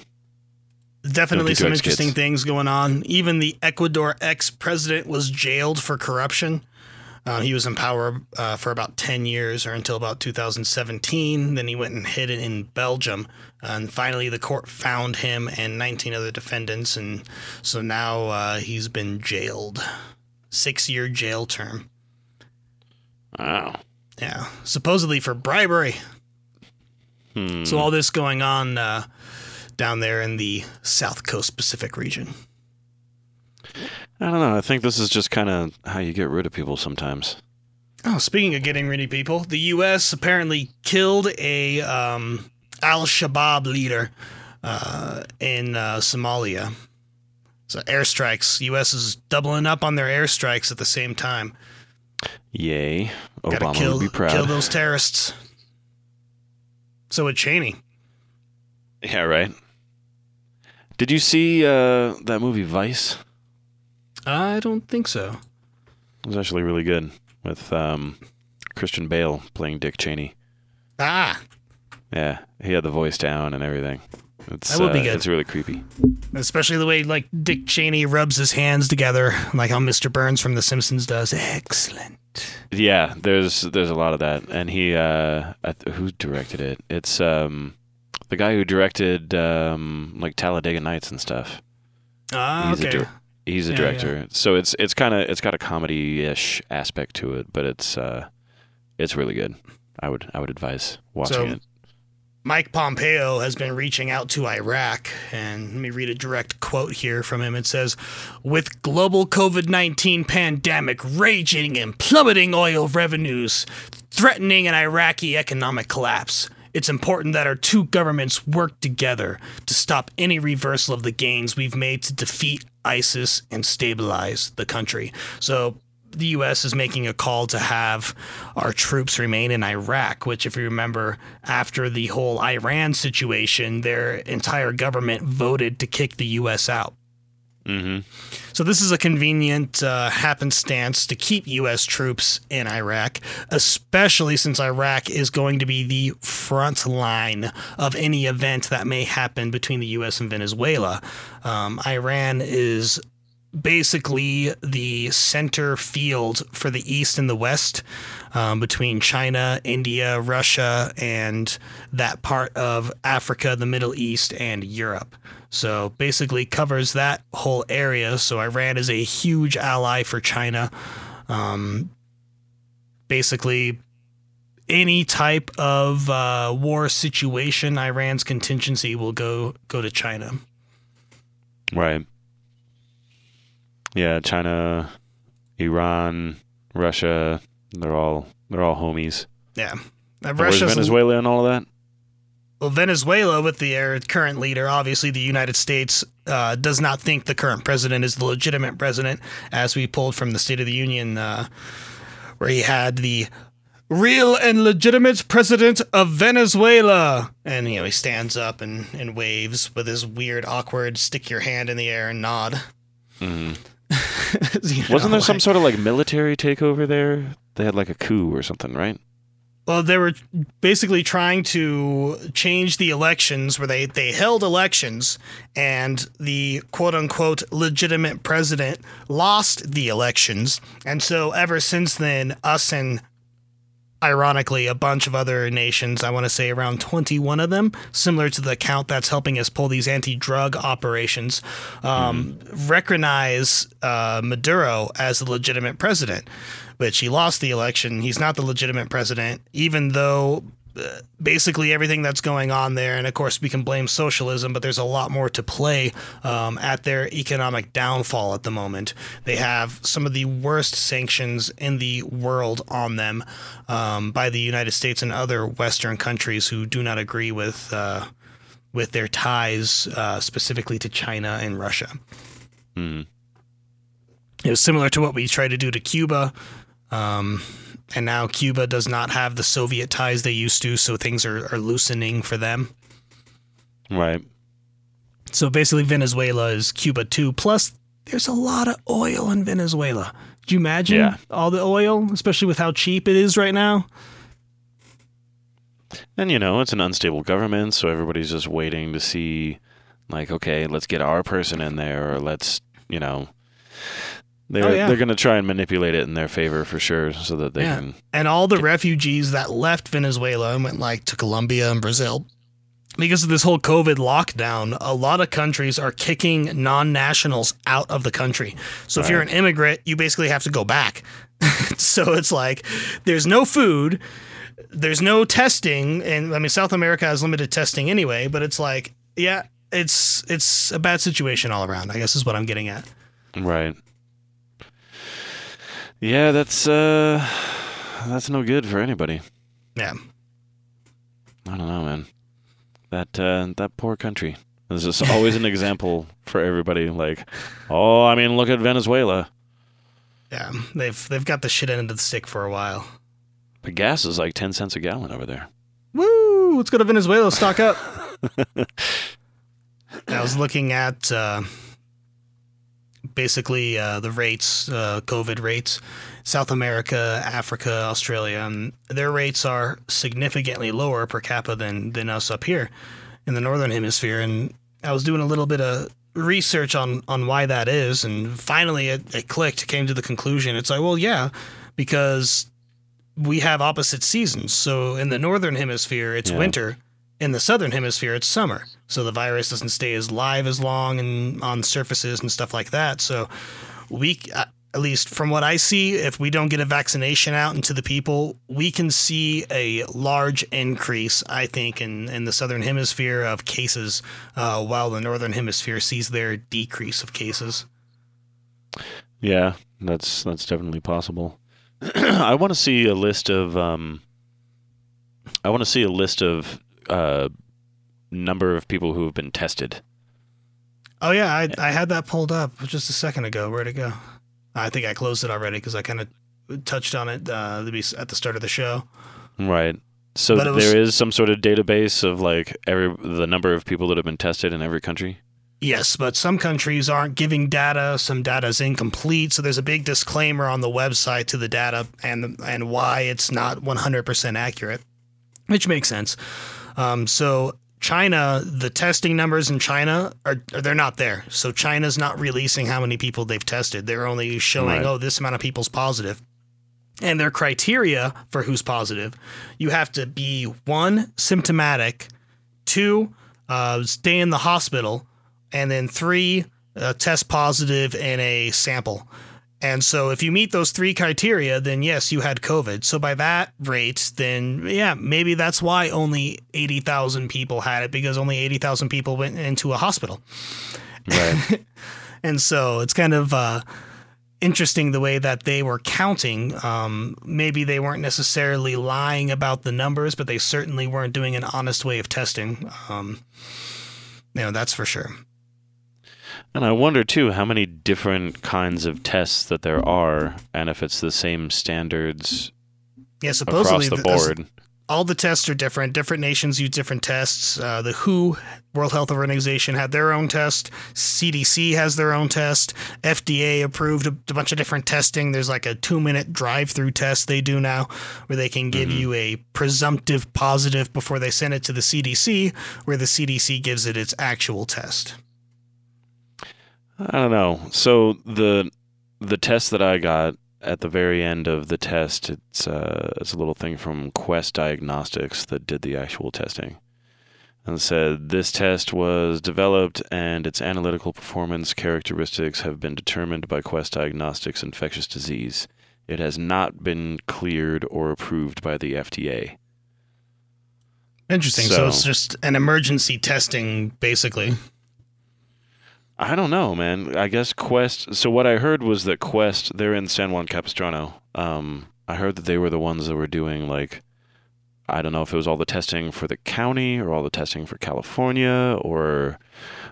Definitely some interesting kids. things going on. Even the Ecuador ex-president was jailed for corruption. Uh, he was in power uh, for about 10 years or until about 2017. Then he went and hid it in Belgium. And finally, the court found him and 19 other defendants. And so now uh, he's been jailed. Six year jail term. Wow. Yeah. Supposedly for bribery. Hmm. So all this going on uh, down there in the South Coast Pacific region. I don't know. I think this is just kind of how you get rid of people sometimes. Oh, speaking of getting rid of people, the U.S. apparently killed a um, Al Shabaab leader uh, in uh, Somalia. So airstrikes. U.S. is doubling up on their airstrikes at the same time. Yay. Obama kill would be proud. kill those terrorists. So would Cheney. Yeah, right. Did you see uh, that movie Vice? I don't think so. It was actually really good. with um, Christian Bale playing Dick Cheney. Ah, Yeah, he had the voice down and everything. It's, That would be uh, good. It's really creepy. especially the way like Dick Cheney rubs his hands together, like how Mr. Burns from The Simpsons does. Excellent. Yeah, there's there's a lot of that, and he uh, who directed it? It's um, the guy who directed um, like Talladega Nights and stuff. Ah, he's okay. a dir- he's a Yeah, director, so it's it's kind of it's got a comedy-ish aspect to it, but it's uh, it's really good. I would I would advise watching So- it. Mike Pompeo has been reaching out to Iraq, and let me read a direct quote here from him. It says, "With global COVID-19 pandemic raging and plummeting oil revenues, threatening an Iraqi economic collapse." It's important that our two governments work together to stop any reversal of the gains we've made to defeat ISIS and stabilize the country. So, the U.S. is making a call to have our troops remain in Iraq, which, if you remember, after the whole Iran situation, their entire government voted to kick the U.S. out. Mm-hmm. So, this is a convenient uh, happenstance to keep U.S. troops in Iraq, especially since Iraq is going to be the front line of any event that may happen between the U.S. and Venezuela. Um, Iran is basically the center field for the East and the West um, between China, India, Russia, and that part of Africa, the Middle East, and Europe. So basically covers that whole area. So Iran is a huge ally for China. Um, basically, any type of uh, war situation, Iran's contingency will go go to China. Right. Yeah, China, Iran, Russia, they're all they're all homies. Yeah. And Russia's Venezuela and all of that? Well, Venezuela, with their current leader, obviously the United States uh, does not think the current president is the legitimate president, as we pulled from the State of the Union, uh, where he had the real and legitimate president of Venezuela. And, you know, he stands up and, and waves with his weird, awkward stick your hand in the air and nod. hmm [LAUGHS] You Wasn't know, there some sort of like military takeover there? They had like a coup or something, right? Well, they were basically trying to change the elections where they, they held elections and the quote unquote legitimate president lost the elections. And so ever since then, us and ironically a bunch of other nations, I want to say around 21 of them, similar to the count that's helping us pull these anti drug operations, um, recognize uh, Maduro as the legitimate president which he lost the election. He's not the legitimate president, even though basically everything that's going on there, and of course we can blame socialism, but there's a lot more to play um, at their economic downfall at the moment. They have some of the worst sanctions in the world on them um, by the United States and other Western countries who do not agree with. Uh, with their ties uh, specifically to China and Russia. Hmm. It was similar to what we tried to do to Cuba. Um, and now Cuba does not have the Soviet ties they used to, so things are, are loosening for them. Right. So basically, Venezuela is Cuba too. Plus, there's a lot of oil in Venezuela. Do you imagine Yeah. all the oil, especially with how cheap it is right now? And you know, it's an unstable government, so everybody's just waiting to see like, okay, let's get our person in there or let's, you know, they're Oh, yeah. they're going to try and manipulate it in their favor for sure so that they Yeah. can And all the refugees that left Venezuela and went like to Colombia and Brazil. Because of this whole COVID lockdown, a lot of countries are kicking non nationals out of the country. So if you're an immigrant, you basically have to go back. [LAUGHS] so it's like there's no food, there's no testing, and I mean South America has limited testing anyway, but it's like, yeah, it's it's a bad situation all around, I guess is what I'm getting at. Right. Yeah, that's uh that's no good for anybody. Yeah. I don't know, man. That uh that poor country. This is always an [LAUGHS] example for everybody like, "Oh, I mean, look at Venezuela. Yeah. They've they've got the shit end of the stick for a while. The gas is like 10 cents a gallon over there." Woo! Let's go to Venezuela. Stock up. [LAUGHS] I was looking at uh, basically uh, the rates, uh, COVID rates. South America, Africa, Australia, and their rates are significantly lower per capita than than us up here in the northern hemisphere. And I was doing a little bit of research on on why that is, and finally it, it clicked. Came to the conclusion. It's like, well, yeah, because we have opposite seasons. So in the northern hemisphere, it's Yeah. winter. In the southern hemisphere, it's summer. So the virus doesn't stay as live as long and on surfaces and stuff like that. So we, uh, at least from what I see, if we don't get a vaccination out into the people, we can see a large increase, I think, in, in the southern hemisphere of cases, uh, while the northern hemisphere sees their decrease of cases. Yeah, that's that's definitely possible. [CLEARS THROAT] I want to see a list of um, I want to see a list of uh, number of people who have been tested. Oh yeah, I, I had that pulled up just a second ago. Where'd it go? I think I closed it already because I kind of touched on it uh, to be s- at the start of the show. Right. So was- there is some sort of database of like every the number of people that have been tested in every country. Yes, but some countries aren't giving data. Some data is incomplete. So there's a big disclaimer on the website to the data and and why it's not 100% accurate, which makes sense. Um, so China, the testing numbers in China are are- they're not there. So China's not releasing how many people they've tested. They're only showing Right. oh this amount of people's positive. And their criteria for who's positive, you have to be one symptomatic, two uh, stay in the hospital, and then three uh, test positive in a sample. And so if you meet those three criteria, then yes, you had COVID. So by that rate, then yeah, maybe that's why only 80,000 people had it because only 80,000 people went into a hospital. Right. [LAUGHS] And so it's kind of uh, interesting the way that they were counting. Um, maybe they weren't necessarily lying about the numbers, but they certainly weren't doing an honest way of testing. Um, you know, that's for sure. And I wonder too how many different kinds of tests that there are, and if it's the same standards Yeah, supposedly across the th- board. all the tests are different. Different nations use different tests. Uh, the WHO, World Health Organization, had their own test. CDC has their own test. FDA approved a, a bunch of different testing. There's like a two minute drive through test they do now where they can give you a presumptive positive before they send it to the CDC, where the CDC gives it its actual test. I don't know. So the the test that I got at the very end of the test, it's uh, it's a little thing from Quest Diagnostics that did the actual testing, and said this test was developed and its analytical performance characteristics have been determined by Quest Diagnostics Infectious Disease. It has not been cleared or approved by the FDA. Interesting. So, So- it's just an emergency testing, basically. I don't know, man. I guess Quest. So what I heard was that Quest, they're in San Juan Capistrano. Um, I heard that they were the ones that were doing like, I don't know if it was all the testing for the county or all the testing for California or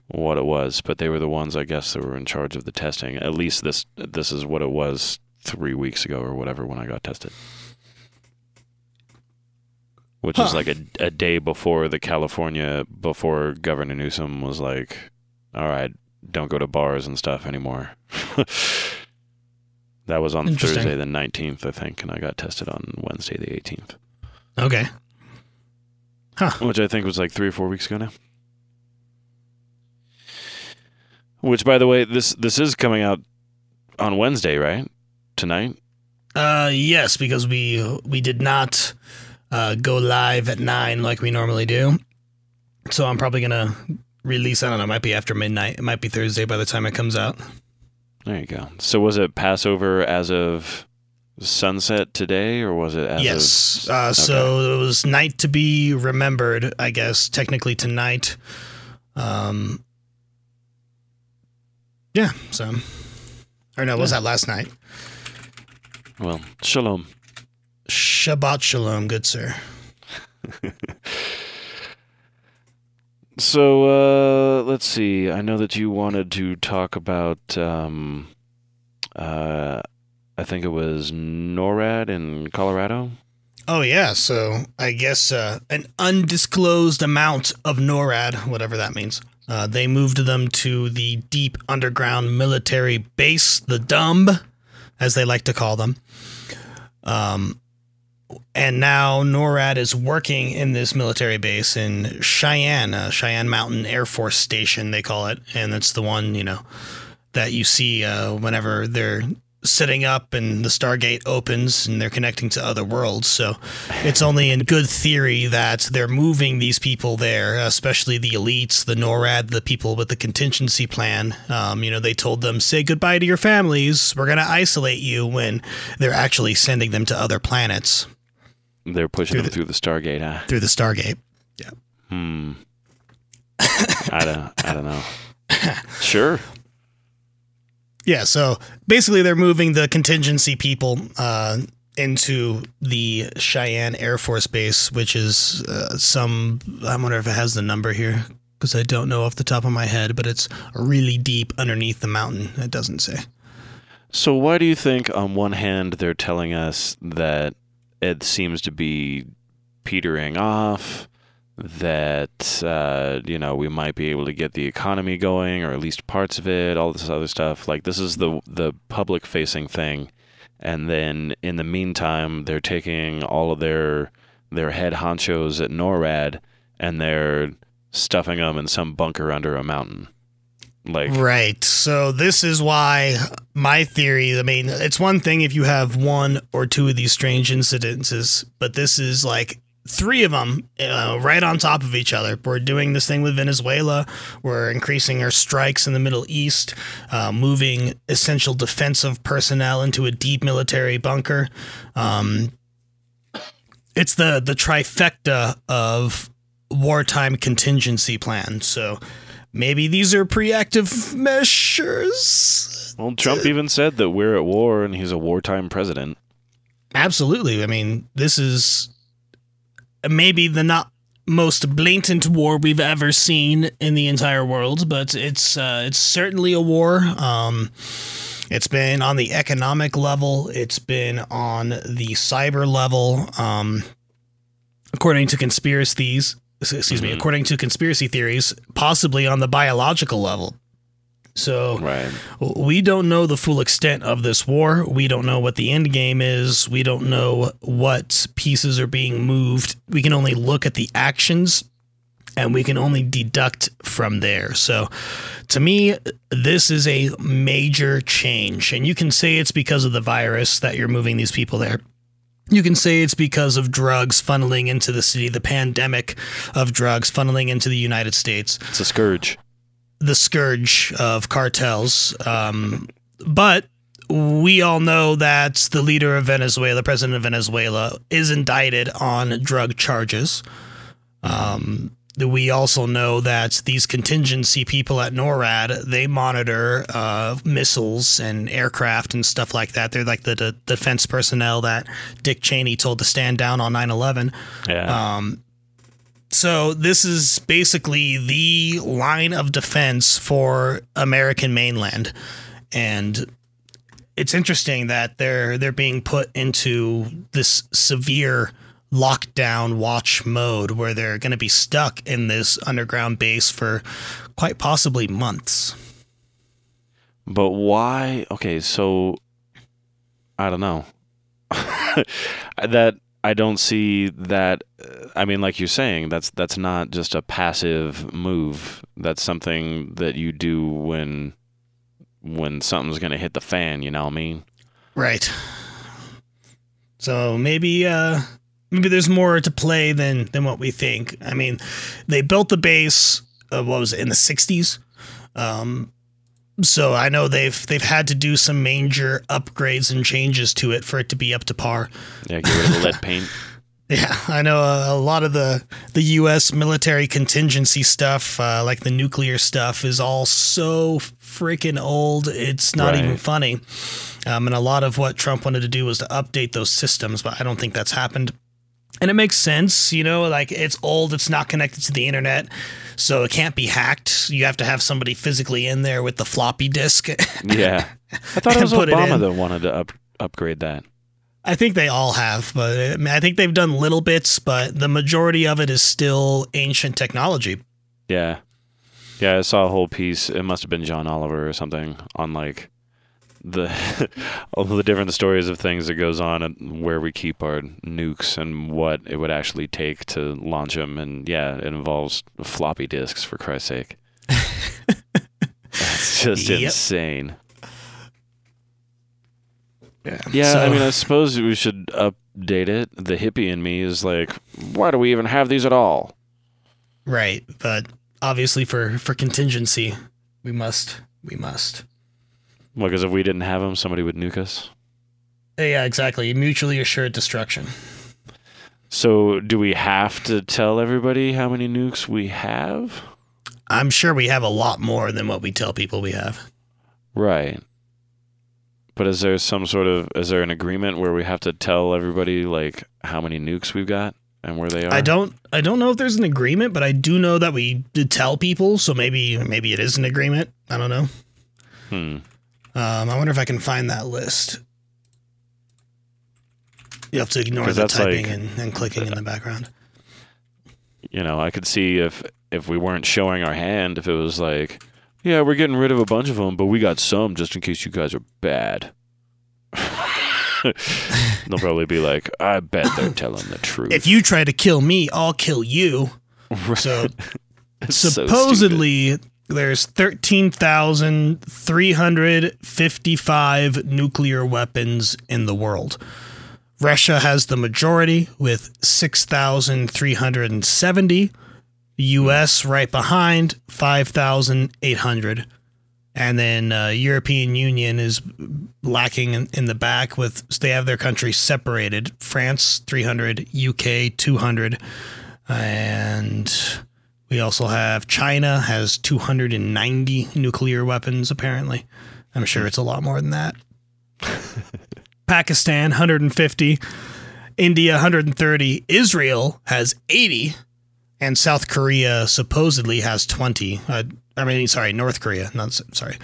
what it was, but they were the ones I guess that were in charge of the testing. At least this this is what it was three weeks ago or whatever when I got tested. Which is like a, a day before the California, before Governor Newsom was like, all right, don't go to bars and stuff anymore. [LAUGHS] that was on Thursday the 19th, I think, and I got tested on Wednesday the 18th, Okay. Huh. Which I think was like three or four weeks ago now. Which, by the way, this this is coming out on Wednesday, right? Tonight. Uh, yes, because we we did not uh, go live at nine like we normally do. So I'm probably gonna release. I don't know. It might be after midnight. It might be Thursday by the time it comes out. There you go. So was it Passover as of sunset today, or was it as yes. of? Uh, So it was night to be remembered. I guess technically tonight. Um. Yeah. So. Or no, was that last night? Well, shalom. Shabbat shalom, good sir. [LAUGHS] So uh, let's see. I know that you wanted to talk about. Um, uh, I think it was NORAD in Colorado. Oh yeah, so I guess uh, an undisclosed amount of NORAD, whatever that means. Uh, they moved them to the deep underground military base, the Dumb, as they like to call them. Um, and now NORAD is working in this military base in Cheyenne, uh, Cheyenne Mountain Air Force Station, they call it, and that's the one you know that you see uh, whenever they're setting up and the Stargate opens and they're connecting to other worlds. So it's only in good theory that they're moving these people there, especially the elites, the NORAD, the people with the contingency plan. Um, you know, they told them, say goodbye to your families. We're going to isolate you when they're actually sending them to other planets. They're pushing them through the Stargate, huh? Through the Stargate. Yeah. Hmm. I don't. I don't know. Sure. Yeah. So basically, they're moving the contingency people uh, into the Cheyenne Air Force Base, which is uh, some. I wonder if it has the number here because I don't know off the top of my head, but it's really deep underneath the mountain. It doesn't say. So why do you think, on one hand, they're telling us that it seems to be petering off? that uh, you know we might be able to get the economy going or at least parts of it all this other stuff like this is the the public facing thing and then in the meantime they're taking all of their their head honchos at NORAD and they're stuffing them in some bunker under a mountain like right so this is why my theory i mean it's one thing if you have one or two of these strange incidences but this is like three of them uh, right on top of each other. We're doing this thing with Venezuela. We're increasing our strikes in the Middle East, uh, moving essential defensive personnel into a deep military bunker. Um, it's the the trifecta of wartime contingency plan. So maybe these are preactive measures. Well, Trump even said that we're at war and he's a wartime president. Absolutely. I mean, this is maybe the not most blatant war we've ever seen in the entire world, but it's uh, it's certainly a war. Um, it's been on the economic level. It's been on the cyber level. Um, according to conspiracies, excuse mm-hmm. me, according to conspiracy theories, possibly on the biological level. So right. we don't know the full extent of this war. We don't know what the end game is. We don't know what pieces are being moved. We can only look at the actions and we can only deduct from there. So to me, this is a major change. And you can say it's because of the virus that you're moving these people there. You can say it's because of drugs funneling into the city, the pandemic of drugs funneling into the United States. It's a scourge the scourge of cartels. Um, but we all know that the leader of Venezuela, the president of Venezuela, is indicted on drug charges. Um, we also know that these contingency people at NORAD they monitor uh, missiles and aircraft and stuff like that. They're like the, the, defense personnel that Dick Cheney told to stand down on 9/11. Yeah. Um, so this is basically the line of defense for American mainland, and it's interesting that they're they're being put into this severe lockdown watch mode where they're going to be stuck in this underground base for quite possibly months. But why? Okay, so I don't know. [LAUGHS] that I don't see that. I mean, like you're saying, that's that's not just a passive move. That's something that you do when when something's gonna hit the fan. You know what I mean? Right. So maybe uh, maybe there's more to play than than what we think. I mean, they built the base. Uh, what was it in the '60s? Um, so I know they've they've had to do some major upgrades and changes to it for it to be up to par. Yeah, get rid of the lead [LAUGHS] paint. Yeah, I know a, a, lot of the the U.S. military contingency stuff, uh, like the nuclear stuff, is all so freaking old. It's not right. even funny. Um, and a lot of what Trump wanted to do was to update those systems, but I don't think that's happened. And it makes sense, you know, like it's old, it's not connected to the internet, so it can't be hacked. You have to have somebody physically in there with the floppy disk. [LAUGHS] yeah. I thought it was Obama that wanted to up, upgrade that. I think they all have, but I, mean, I think they've done little bits, but the majority of it is still ancient technology. Yeah. Yeah, I saw a whole piece. It must have been John Oliver or something on like the [LAUGHS] all the different stories of things that goes on and where we keep our nukes and what it would actually take to launch them. And yeah, it involves floppy disks for Christ's sake. That's [LAUGHS] just Yep. insane. Yeah. Yeah, I mean, I suppose we should update it. The hippie in me is like, why do we even have these at all? Right, but obviously for for contingency, we must we must. Well, because if we didn't have them, somebody would nuke us. Yeah, exactly. Mutually assured destruction. So, do we have to tell everybody how many nukes we have? I'm sure we have a lot more than what we tell people we have. Right. But is there some sort of is there an agreement where we have to tell everybody like how many nukes we've got and where they are? I don't I don't know if there's an agreement, but I do know that we did tell people, so maybe maybe it is an agreement. I don't know. Hmm. Um, I wonder if I can find that list. You have to ignore the typing like- and, and clicking in the [LAUGHS] background. You know, I could see if if we weren't showing our hand, if it was like, yeah, we're getting rid of a bunch of them, but we got some just in case you guys are bad. [LAUGHS] They'll probably be like, I bet they're [LAUGHS] telling the truth. If you try to kill me, I'll kill you. So It's so supposedly there's 13,355 nuclear weapons in the world. Russia has the majority with 6,370. US right behind 5,800. And then uh, European Union is lacking in, in the back with they have their countries separated. France 300, UK 200, and we also have China has 290 nuclear weapons apparently. I'm sure it's a lot more than that. [LAUGHS] Pakistan 150, India 130, Israel has 80, and South Korea supposedly has 20. Uh, I mean, sorry, North Korea. Not sorry.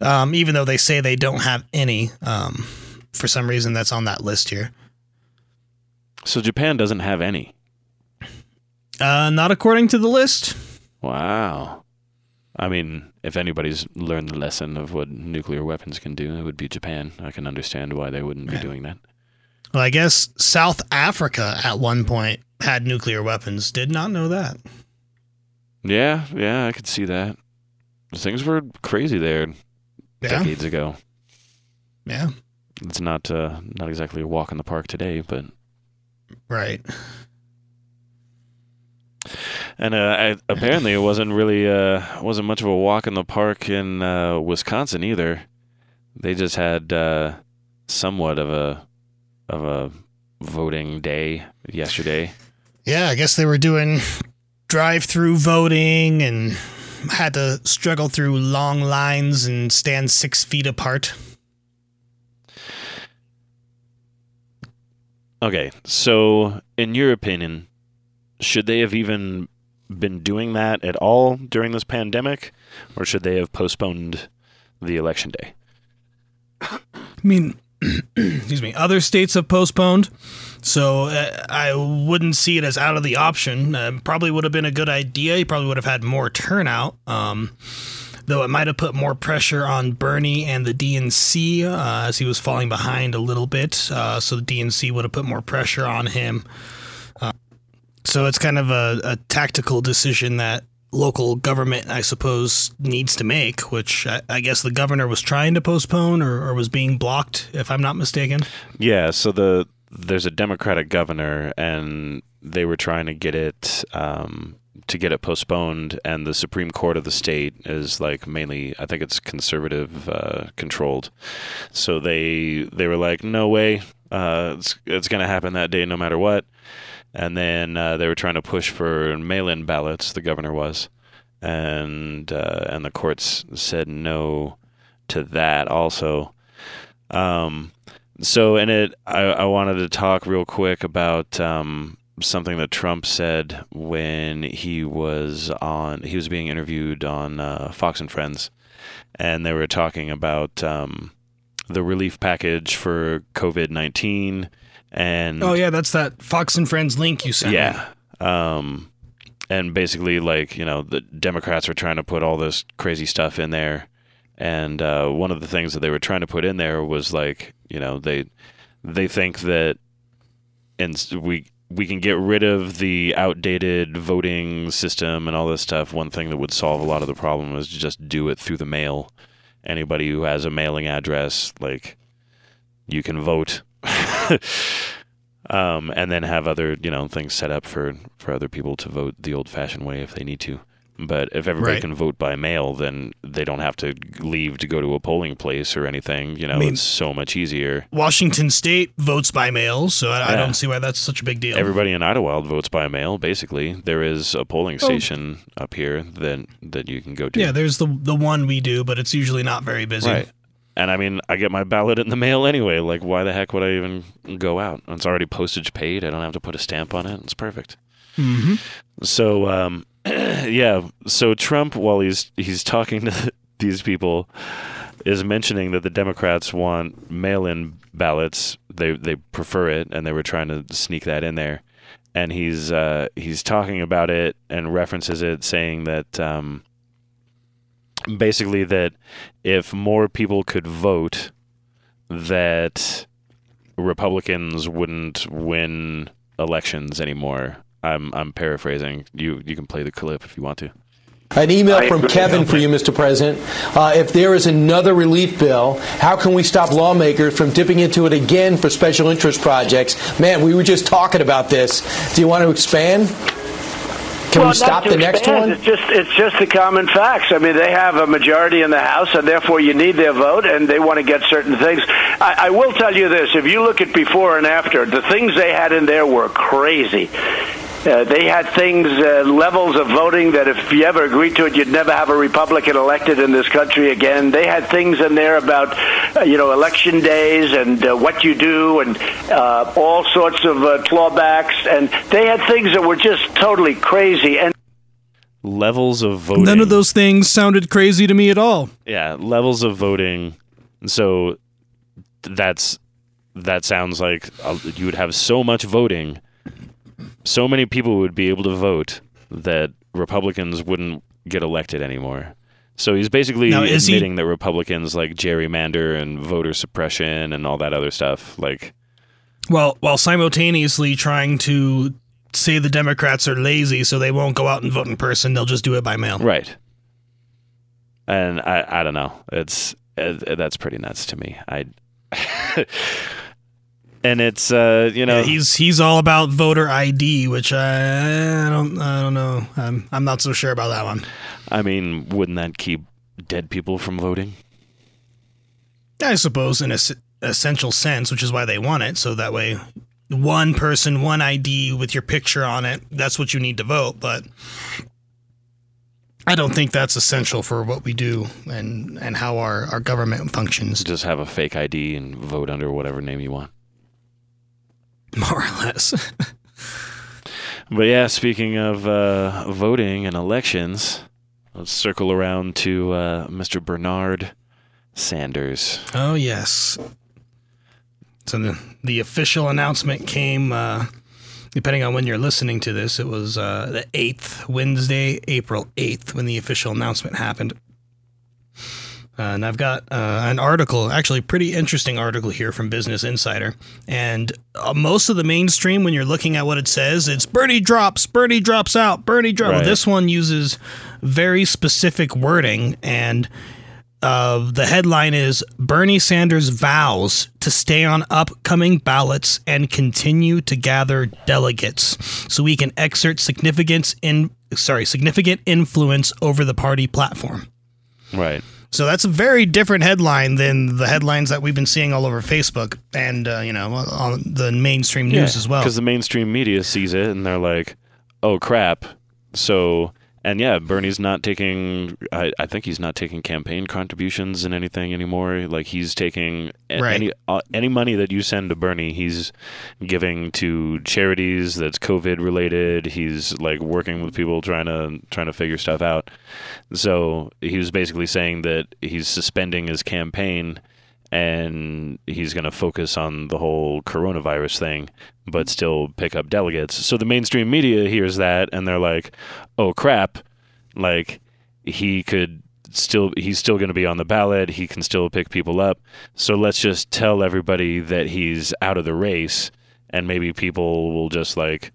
Um, even though they say they don't have any, um, for some reason that's on that list here. So Japan doesn't have any. Uh, not according to the list. Wow. I mean, if anybody's learned the lesson of what nuclear weapons can do, it would be Japan. I can understand why they wouldn't be doing that. Well, I guess South Africa at one point had nuclear weapons. Did not know that. Yeah, yeah, I could see that. Things were crazy there Yeah. decades ago. Yeah. It's not uh, not exactly a walk in the park today, but Right. And uh, I, apparently it wasn't really uh, wasn't much of a walk in the park in uh, Wisconsin either. They just had uh, somewhat of a of a voting day yesterday. Yeah, I guess they were doing drive-through voting and had to struggle through long lines and stand six feet apart. Okay, so in your opinion, should they have even been doing that at all during this pandemic, or should they have postponed the election day? I mean, [CLEARS THROAT] excuse me, other states have postponed, so uh, I wouldn't see it as out of the option. Uh, probably would have been a good idea. You probably would have had more turnout. Um, though it might have put more pressure on Bernie and the DNC uh, as he was falling behind a little bit. Uh, so the DNC would have put more pressure on him. So it's kind of a, a tactical decision that local government, I suppose, needs to make, which I, I guess the governor was trying to postpone or, or was being blocked, if I'm not mistaken. Yeah, so the there's a Democratic governor, and they were trying to get it um, to get it postponed, and the Supreme Court of the state is like mainly, I think it's conservative uh, controlled, so they they were like, no way, uh, it's it's gonna happen that day no matter what, and then uh, they were trying to push for mail-in ballots. The governor was, and uh, and the courts said no to that also. Um, so, in it, I, I wanted to talk real quick about um, something that Trump said when he was on. He was being interviewed on uh, Fox and Friends, and they were talking about um, the relief package for COVID nineteen. And Oh yeah, that's that Fox and Friends link you sent. me. yeah. Um, and basically, like, you know, the Democrats were trying to put all this crazy stuff in there. And uh, one of the things that they were trying to put in there was like, you know, they they think that and we we can get rid of the outdated voting system and all this stuff. One thing that would solve a lot of the problem is to just do it through the mail. Anybody who has a mailing address, like you can vote, [LAUGHS] [LAUGHS] um, and then have other you know things set up for for other people to vote the old-fashioned way if they need to. But if everybody Right. can vote by mail, then they don't have to leave to go to a polling place or anything. You know, mean- it's so much easier. Washington State votes by mail, so I, I don't see why that's such a big deal. Everybody in Idyllwild votes by mail. Basically, there is a polling Oh. station up here that that you can go to. yeah, there's the the one we do, but it's usually not very busy. right. And I mean, I get my ballot in the mail anyway. Like, why the heck would I even go out? It's already postage paid. I don't have to put a stamp on it. It's perfect. hmm So, um, [CLEARS THROAT] yeah. So Trump, while he's he's talking to [LAUGHS] these people, is mentioning that the Democrats want mail-in ballots. They they prefer it, and they were trying to sneak that in there. And he's uh, he's talking about it and references it, saying that um, basically that if more people could vote, that Republicans wouldn't win elections anymore. I'm I'm paraphrasing. You you can play the clip if you want to. An email from. Kevin for you, Mr. President. Uh, if there is another relief bill, how can we stop lawmakers from dipping into it again for special interest projects? Man, we were just talking about this. Do you want to expand? Can well, we stop the next one? It's just it's just the common facts. I mean, they have a majority in the House, and therefore you need their vote, and they want to get certain things. I, I will tell you this: if you look at before and after, the things they had in there were crazy. Uh, they had things, uh, levels of voting that if you ever agreed to it, you'd never have a Republican elected in this country again. They had things in there about, uh, you know, election days and uh, what you do and uh, all sorts of uh, clawbacks. And they had things that were just totally crazy. And Levels of voting. None of those things sounded crazy to me at all. Yeah, levels of voting. So that's that sounds like uh, you would have so much voting, so many people would be able to vote that Republicans wouldn't get elected anymore. So he's basically Now, is he- admitting that Republicans like gerrymander and voter suppression and all that other stuff. Like, Well, while simultaneously trying to say the Democrats are lazy, so they won't go out and vote in person, they'll just do it by mail. right? And I, I don't know. It's uh, that's pretty nuts to me. I. [LAUGHS] and it's uh you know Yeah, he's he's all about voter ID, which I, I don't I don't know. I'm I'm not so sure about that one. I mean, wouldn't that keep dead people from voting? I suppose in a s- essential sense, which is why they want it, so that way one person, one ID with your picture on it, that's what you need to vote, but I don't think that's essential for what we do and and how our, our government functions. Just have a fake ID and vote under whatever name you want. [LAUGHS] More or less. But yeah, speaking of uh, voting and elections, let's circle around to uh, Mr. Bernard Sanders. Oh yes. So the the official announcement came. Uh, depending on when you're listening to this, it was uh, the eighth Wednesday, April eighth, when the official announcement happened. Uh, and I've got uh, an article, actually, pretty interesting article here from Business Insider. And uh, most of the mainstream, when you're looking at what it says, it's Bernie drops, Bernie drops out, Bernie drops. Right. this one uses very specific wording, and uh, the headline is Bernie Sanders vows to stay on upcoming ballots and continue to gather delegates so he can exert significance in sorry significant influence over the party platform. Right. So that's a very different headline than the headlines that we've been seeing all over Facebook and uh, you know on the mainstream news as well. Because the mainstream media sees it and they're like, "Oh crap!" So and yeah, Bernie's not taking. I, I think he's not taking campaign contributions and anything anymore. Like he's taking Right. any uh, any money that you send to Bernie, he's giving to charities that's COVID related. He's like working with people trying to trying to figure stuff out. So he was basically saying that he's suspending his campaign and he's going to focus on the whole coronavirus thing, but still pick up delegates. So the mainstream media hears that and they're like, oh crap, like he could still he's still going to be on the ballot. He can still pick people up. So let's just tell everybody that he's out of the race, and maybe people will just like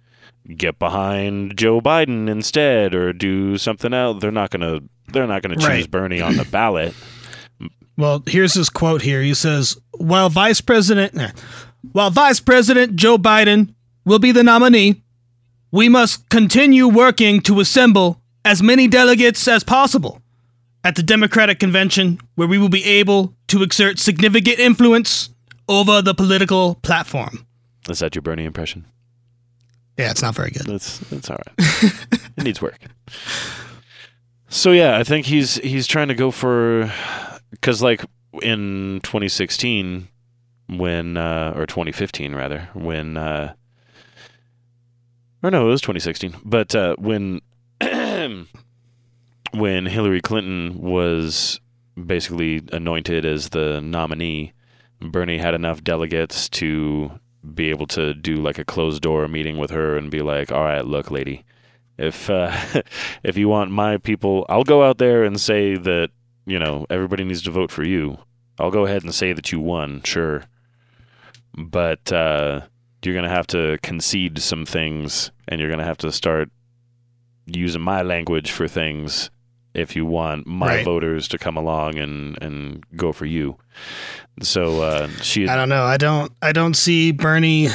get behind Joe Biden instead, or do something else. They're not gonna they're not gonna choose Right. Bernie on the ballot. [LAUGHS] Well, here's his quote here. He says, "While Vice President, nah. while Vice President Joe Biden will be the nominee, we must continue working to assemble as many delegates as possible at the Democratic convention, where we will be able to exert significant influence over the political platform." Is that your Bernie impression? Yeah, it's not very good. It's it's all right. it needs work. So yeah, I think he's he's trying to go for because like in 2016 when uh, or 2015 rather when uh, or no it was 2016 but uh, when [CLEARS THROAT] when Hillary Clinton was basically anointed as the nominee, Bernie had enough delegates to be able to do like a closed door meeting with her and be like, "All right, look, lady, if uh, [LAUGHS] if you want my people, I'll go out there and say that you know everybody needs to vote for you. I'll go ahead and say that you won, sure, but uh, you're gonna have to concede some things, and you're gonna have to start using my language for things if you want my Right. voters to come along and and go for you." So uh, she I don't know. I don't. I don't see Bernie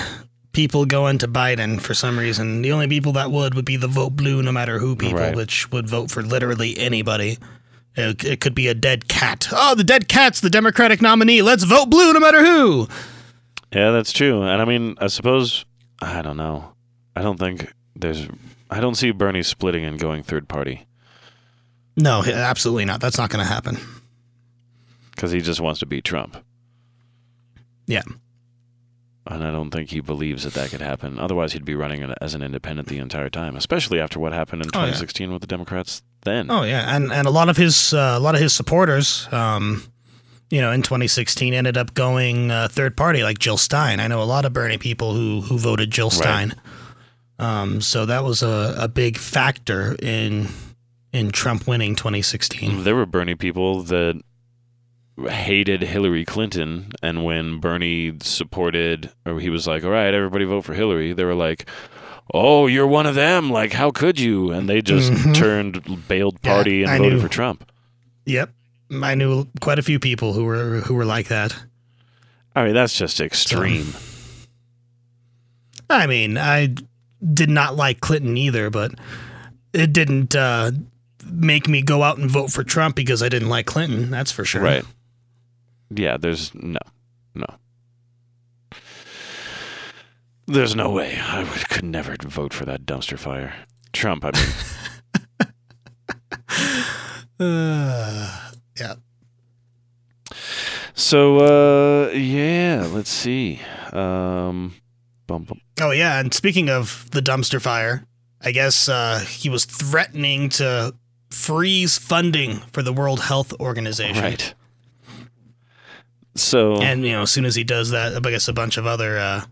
people going to Biden for some reason. The only people that would would be the vote blue, no matter who people, Right. which would vote for literally anybody. It, it could be a dead cat. Oh, the dead cat's the Democratic nominee. Let's vote blue, no matter who. Yeah, that's true. And I mean, I suppose I don't know. I don't think there's. I don't see Bernie splitting and going third party No, absolutely not. That's not going to happen. because he just wants to beat Trump, Yeah. and I don't think he believes that that could happen. Otherwise, he'd be running as an independent the entire time, especially after what happened in Oh, yeah. 2016 with the Democrats. Then, Oh yeah, and and a lot of his uh, a lot of his supporters, um, you know, in 2016 ended up going uh, third party, like Jill Stein. I know a lot of Bernie people who who voted Jill Right. Stein. Um, so that was a, a big factor in in Trump winning 2016. there were Bernie people that hated Hillary Clinton, and when Bernie supported, or he was like, "All right, everybody vote for Hillary," they were like. Oh, you're one of them. Like, how could you? And they just Mhm. turned, bailed party, and I voted knew. for Trump. Yep, I knew quite a few people who were who were like that. I mean, that's just extreme. I mean, I did not like Clinton either, but it didn't uh, make me go out and vote for Trump because I didn't like Clinton. That's for sure. Right. Yeah, there's no, no. There's no way. I would, could never vote for that dumpster fire. Trump, I mean. Uh, [LAUGHS] [SIGHS] yeah. so, uh, yeah, let's see. Um, bum, bum. Oh yeah, and speaking of the dumpster fire, I guess uh, he was threatening to freeze funding for the World Health Organization. Right. So, And you know, as soon as he does that, I guess a bunch of other uh,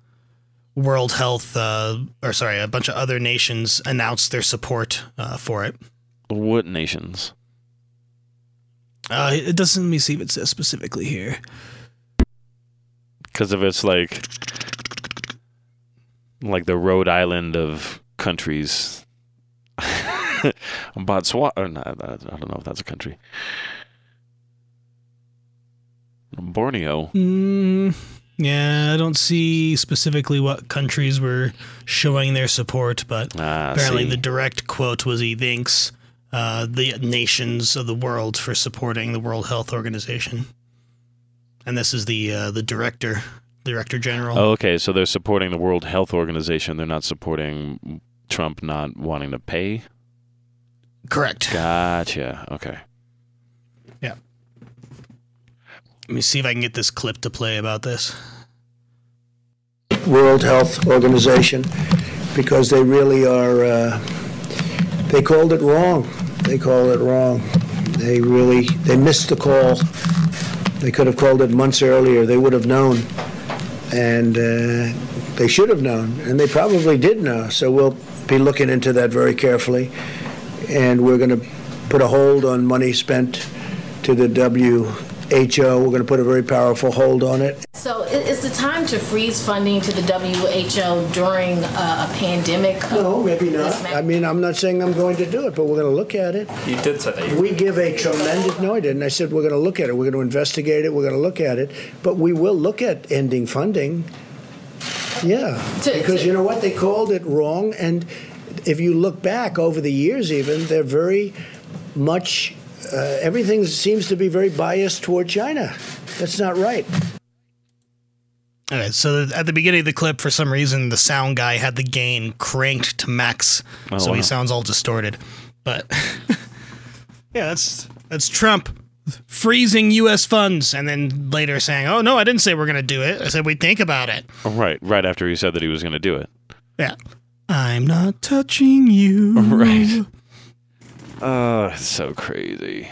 World Health, uh, or sorry, a bunch of other nations announced their support uh, for it. what nations? Uh, it doesn't. Let me see if it says specifically here. Because if it's like, like the Rhode Island of countries, [LAUGHS] Botswana. Not, I don't know if that's a country. Borneo. Mm, yeah, I don't see specifically what countries were showing their support, but Ah, apparently see. the direct quote was he thanks uh, the nations of the world for supporting the World Health Organization. And this is the uh, the director, director general. Oh, okay, so they're supporting the World Health Organization. They're not supporting Trump not wanting to pay. Correct. Gotcha. Okay. Yeah. Let me see if I can get this clip to play about this. World Health Organization because they really are. Uh, they called it wrong. They call it wrong. They really they missed the call. They could have called it months earlier. They would have known, and uh, they should have known, and they probably did know. So we'll be looking into that very carefully, and we're going to put a hold on money spent to the WHO. We're going to put a very powerful hold on it. So, i- is the time to freeze funding to the WHO during uh, a pandemic? No, maybe not. I mean, I'm not saying I'm going to do it, but we're going to look at it. You did say that. We give a tremendous, no, I didn't. I said we're going to look at it. We're going to investigate it. We're going to look at it. But we will look at ending funding. Yeah. To- because to- you know what? They called it wrong. And if you look back over the years, even, they're very much, uh, everything seems to be very biased toward China. That's not right. Okay, so at the beginning of the clip, for some reason, the sound guy had the gain cranked to max, Oh, so wow. he sounds all distorted. But [LAUGHS] yeah, that's that's Trump freezing U.S. funds, and then later saying, "Oh no, I didn't say we're going to do it. I said we'd think about it." Right, right after he said that he was going to do it. Yeah, I'm not touching you. [LAUGHS] Right. Oh, it's so crazy.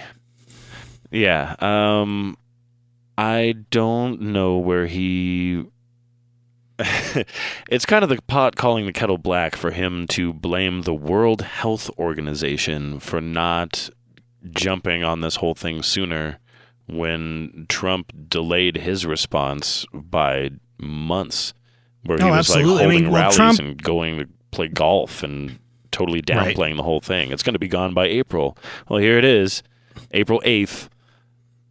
Yeah. Um, I don't know where he. [LAUGHS] it's kind of the pot calling the kettle black for him to blame the World Health Organization for not jumping on this whole thing sooner when Trump delayed his response by months, where he Oh, was like absolutely. I holding mean, well, rallies Trump- and going to play golf and totally Right. downplaying the whole thing. It's going to be gone by April. Well, here it is, April 8th,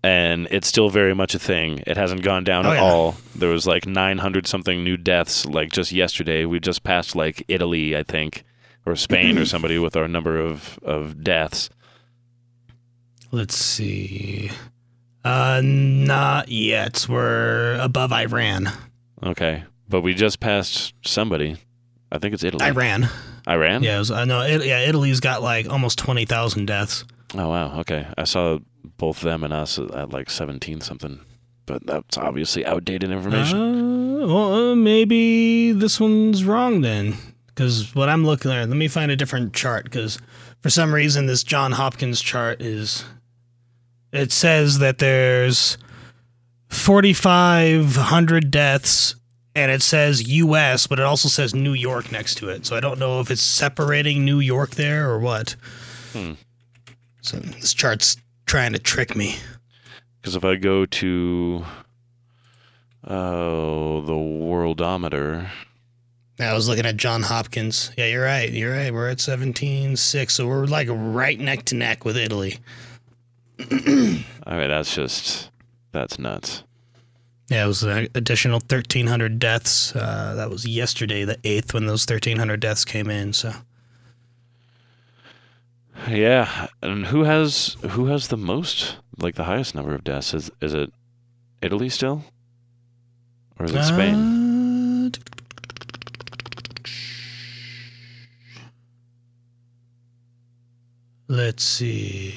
and it's still very much a thing. It hasn't gone down Oh, at yeah. all. There was like 900 something new deaths like just yesterday. We just passed like Italy, I think, or Spain or [CLEARS THROAT] somebody with our number of of deaths. Let's see. Uh, not yet. We're above Iran. Okay. But we just passed somebody. I think it's Italy. Iran. Iran? Yeah, was, uh, no, it, yeah. Italy's got like almost twenty thousand deaths. Oh wow. Okay. I saw both them and us at like 17 something. But that's obviously outdated information. Uh, well, uh, maybe this one's wrong then. Because what I'm looking at, let me find a different chart. Because for some reason, this John Hopkins chart is. It says that there's 4,500 deaths, and it says U.S., but it also says New York next to it. So I don't know if it's separating New York there or what. Hmm. So this chart's trying to trick me. Because if I go to oh the worldometer, I was looking at John Hopkins. Yeah, you're right. You're right. We're at 17.6, so we're like right neck to neck with Italy. [CLEARS THROAT] I mean that's just that's nuts. Yeah, it was an additional 1,300 deaths. Uh, that was yesterday, the 8th, when those 1,300 deaths came in. So Yeah, and who has who has the most like the highest number of deaths? Is is it Italy still, or is it Spain? Uh, let's see.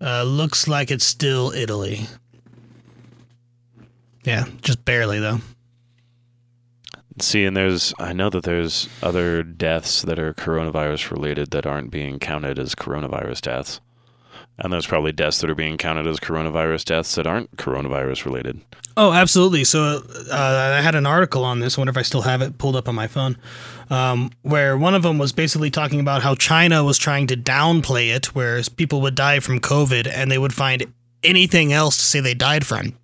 Uh, looks like it's still Italy. Yeah, just barely though. See, and there's I know that there's other deaths that are coronavirus related that aren't being counted as coronavirus deaths. And there's probably deaths that are being counted as coronavirus deaths that aren't coronavirus related. Oh, absolutely. So uh, I had an article on this. I wonder if I still have it pulled up on my phone, um, where one of them was basically talking about how China was trying to downplay it, whereas people would die from COVID and they would find anything else to say they died from.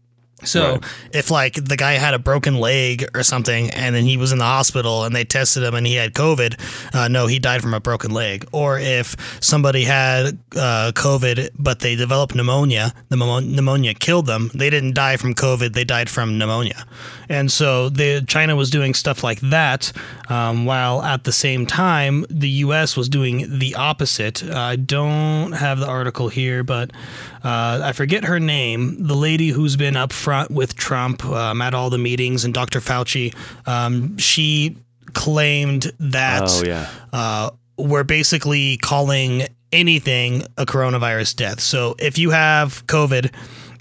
So Right. if like the guy had a broken leg or something, and then he was in the hospital and they tested him and he had COVID, uh, no, he died from a broken leg. Or if somebody had uh, COVID but they developed pneumonia, the pneumo- pneumonia killed them. They didn't die from COVID; they died from pneumonia. And so the China was doing stuff like that, um, while at the same time the U.S. was doing the opposite. I don't have the article here, but uh, I forget her name. The lady who's been up front with Trump um, at all the meetings and Dr. Fauci, um, she claimed that Oh, yeah. uh, we're basically calling anything a coronavirus death. So if you have COVID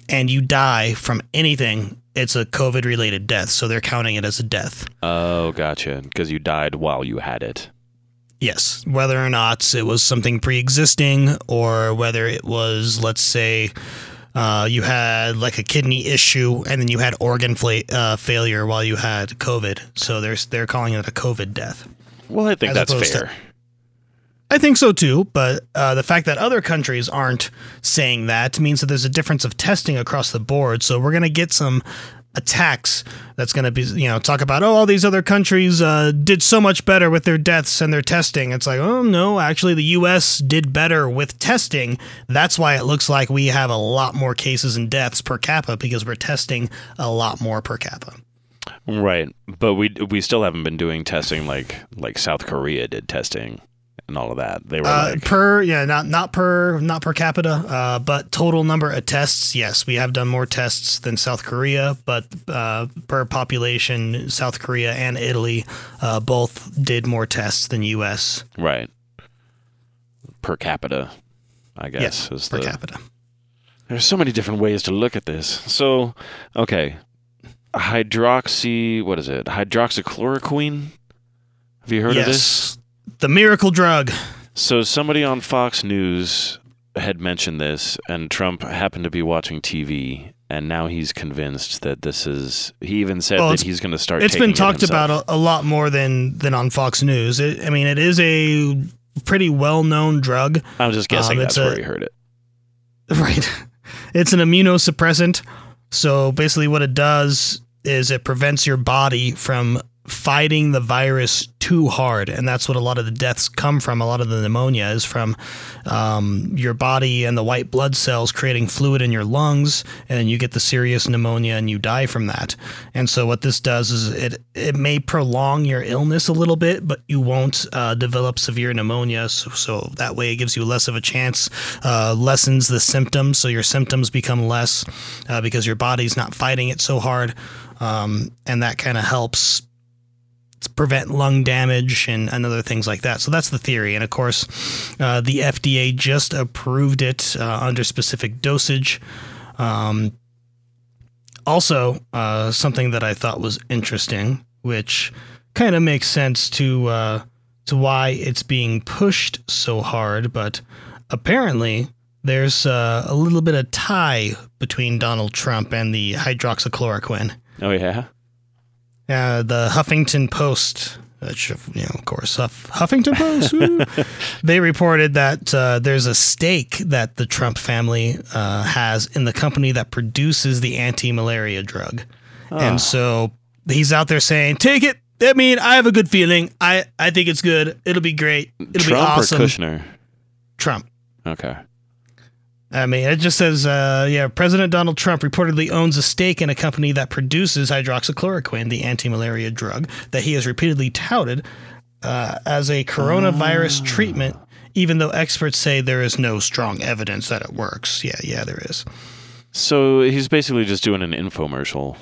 and you die from anything, it's a COVID related death. So they're counting it as a death. Oh, gotcha. Because you died while you had it. Yes, whether or not it was something pre-existing or whether it was, let's say, uh, you had like a kidney issue and then you had organ fla- uh, failure while you had COVID. So they're they're calling it a COVID death. Well, I think that's opposed to- fair. I think so too, but uh, the fact that other countries aren't saying that means that there's a difference of testing across the board. So we're going to get some attacks that's going to be, you know, talk about, oh, all these other countries uh, did so much better with their deaths and their testing. It's like, oh, no, actually, the U.S. did better with testing. That's why it looks like we have a lot more cases and deaths per capita because we're testing a lot more per capita. Right, but we we still haven't been doing testing like like South Korea did testing and all of that. They were Uh, like, per yeah, not not per not per capita, uh, but total number of tests. Yes, we have done more tests than South Korea, but uh, per population, South Korea and Italy uh, both did more tests than U.S. right per capita. I guess Yes, is per the, capita. There's so many different ways to look at this. So, okay, hydroxy. What is it? Hydroxychloroquine. Have you heard of this? The miracle drug. So somebody on Fox News had mentioned this, and Trump happened to be watching TV, and now he's convinced that this is. He even said Well, that he's going to start. It's been talked himself. about a, a lot more than than on Fox News. It, I mean, it is a pretty well known drug. I'm just guessing Um, that's a- where he heard it. [LAUGHS] Right. It's an immunosuppressant. So basically, what it does is it prevents your body from fighting the virus too hard. And that's what a lot of the deaths come from. A lot of the pneumonia is from um, your body and the white blood cells creating fluid in your lungs. And you get the serious pneumonia and you die from that. And so, what this does is it, it may prolong your illness a little bit, but you won't uh, develop severe pneumonia. So, so that way, it gives you less of a chance, uh, lessens the symptoms. So, your symptoms become less uh, because your body's not fighting it so hard. Um, and that kind of helps prevent lung damage and, and other things like that. So that's the theory. And of course, uh, the FDA just approved it uh, under specific dosage. Um, also, uh, something that I thought was interesting, which kind of makes sense to uh, to why it's being pushed so hard, but apparently there's uh, a little bit of tie between Donald Trump and the hydroxychloroquine. Oh yeah. Uh, the Huffington Post, which you know, of course, Huff, Huffington Post. woo. [LAUGHS] they reported that uh, there's a stake that the Trump family uh, has in the company that produces the anti-malaria drug, Ah. and so he's out there saying, "Take it." I mean, I have a good feeling. I I think it's good. It'll be great. It'll be Trump awesome. or Kushner? Trump. Okay. I mean, it just says, uh, yeah, President Donald Trump reportedly owns a stake in a company that produces hydroxychloroquine, the anti malaria drug that he has repeatedly touted uh, as a coronavirus treatment, even though experts say there is no strong evidence that it works. Yeah, yeah, there is. So he's basically just doing an infomercial.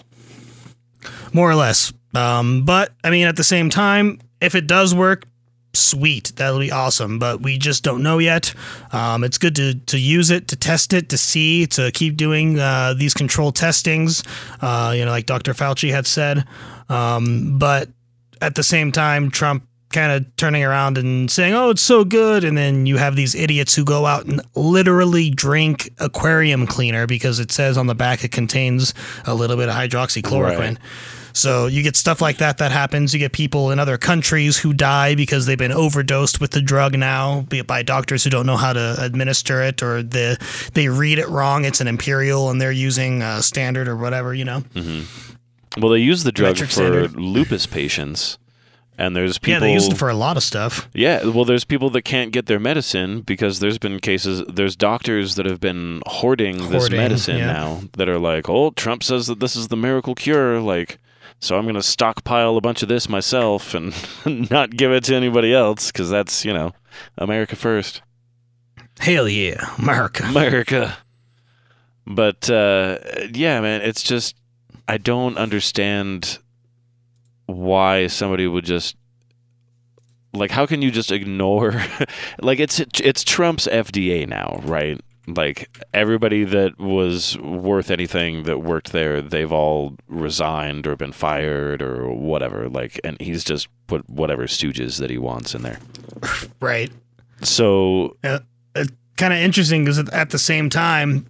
More or less. Um, but, I mean, at the same time, if it does work, sweet. That'll be awesome. But we just don't know yet. Um, it's good to, to use it, to test it, to see, to keep doing uh, these control testings, uh, you know, like Dr. Fauci had said. Um, but at the same time, Trump kind of turning around and saying, oh, it's so good. And then you have these idiots who go out and literally drink aquarium cleaner because it says on the back it contains a little bit of hydroxychloroquine. Right. So you get stuff like that that happens. You get people in other countries who die because they've been overdosed with the drug now, be it by doctors who don't know how to administer it, or the they read it wrong. It's an imperial and they're using uh, standard or whatever. You know. Mm-hmm. Well, they use the drug Metric for standard. lupus patients, and there's people. Yeah, they use it for a lot of stuff. Yeah, well, there's people that can't get their medicine because there's been cases. There's doctors that have been hoarding, this medicine yeah. now that are like, "Oh, Trump says that this is the miracle cure." Like, so I'm going to stockpile a bunch of this myself and [LAUGHS] not give it to anybody else because that's you know, America first. Hell yeah, America. America. But uh, yeah, man, it's just I don't understand why somebody would just like how can you just ignore [LAUGHS] like it's it's Trump's FDA now, right? Like everybody that was worth anything that worked there, they've all resigned or been fired or whatever. Like, and he's just put whatever stooges that he wants in there. [LAUGHS] Right. So Uh, it's kind of interesting because at the same time,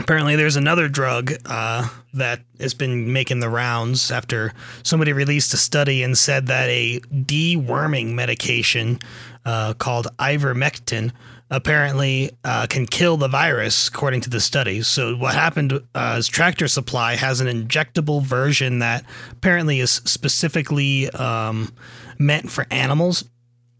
apparently there's another drug uh, that has been making the rounds after somebody released a study and said that a deworming medication uh, called ivermectin apparently uh, can kill the virus, according to the study. So what happened uh, is Tractor Supply has an injectable version that apparently is specifically um, meant for animals.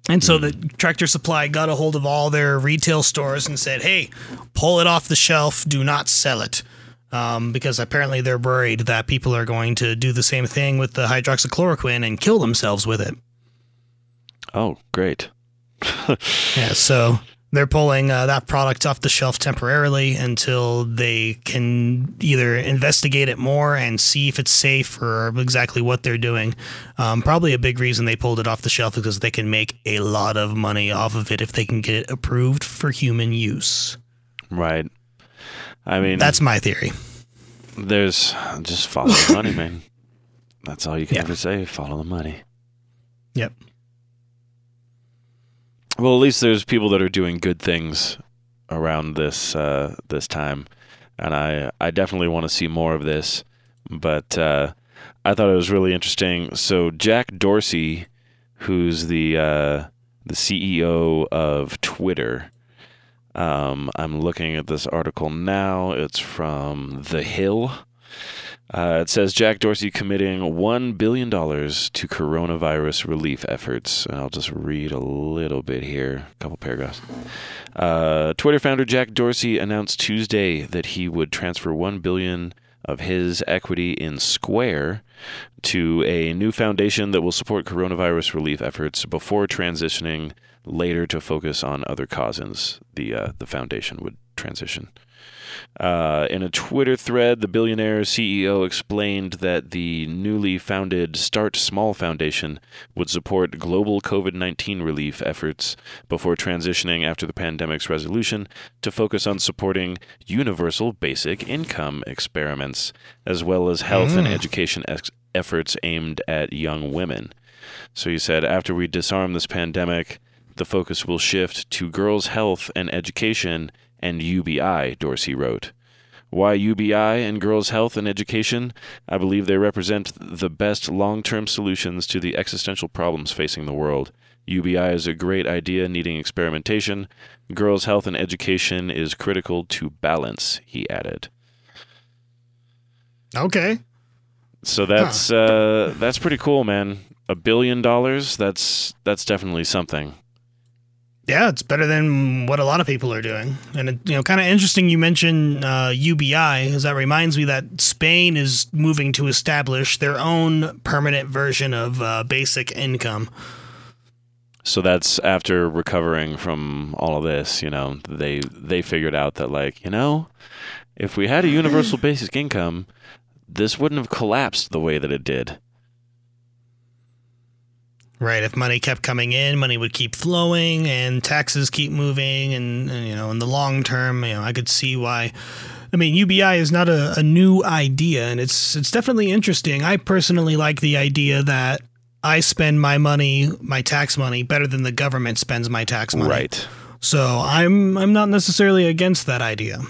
And so the Tractor Supply got a hold of all their retail stores and said, "Hey, pull it off the shelf. Do not sell it." Um, because apparently they're worried that people are going to do the same thing with the hydroxychloroquine and kill themselves with it. Oh, great. [LAUGHS] yeah, so they're pulling uh, that product off the shelf temporarily until they can either investigate it more and see if it's safe or exactly what they're doing. Um, probably a big reason they pulled it off the shelf is because they can make a lot of money off of it if they can get it approved for human use. Right. I mean, that's my theory. There's just follow the money, man. [LAUGHS] That's all you can ever say. Follow the money. Yep. Well, at least there's people that are doing good things around this uh, this time, and I I definitely want to see more of this. But uh, I thought it was really interesting. So Jack Dorsey, who's the uh, the CEO of Twitter, um, I'm looking at this article now. It's from The Hill. Uh, it says Jack Dorsey committing $1 billion to coronavirus relief efforts. And I'll just read a little bit here, a couple paragraphs. Uh, Twitter founder Jack Dorsey announced Tuesday that he would transfer 1 billion of his equity in Square to a new foundation that will support coronavirus relief efforts before transitioning later to focus on other causes. The, uh, the foundation would transition. Uh, in a Twitter thread, the billionaire CEO explained that the newly founded Start Small Foundation would support global COVID 19 relief efforts before transitioning after the pandemic's resolution to focus on supporting universal basic income experiments, as well as health and Mm. education ex- efforts aimed at young women. So he said, after we disarm this pandemic, the focus will shift to girls' health and education and UBI, Dorsey wrote. Why UBI and girls' health and education? I believe they represent the best long term solutions to the existential problems facing the world. UBI is a great idea needing experimentation. Girls' health and education is critical to balance, he added. Okay. So that's uh, that's pretty cool, man. A billion dollars, that's that's definitely something. Yeah, it's better than what a lot of people are doing. And, it, you know, kind of interesting you mentioned uh, UBI, because that reminds me that Spain is moving to establish their own permanent version of uh, basic income. So that's after recovering from all of this, you know, they they figured out that like, you know, if we had a universal [LAUGHS] basic income, this wouldn't have collapsed the way that it did. Right. If money kept coming in, money would keep flowing and taxes keep moving. And, and, you know, in the long term, you know, I could see why. I mean, UBI is not a, a new idea, and it's it's definitely interesting. I personally like the idea that I spend my money, my tax money, better than the government spends my tax money. Right. So I'm I'm not necessarily against that idea.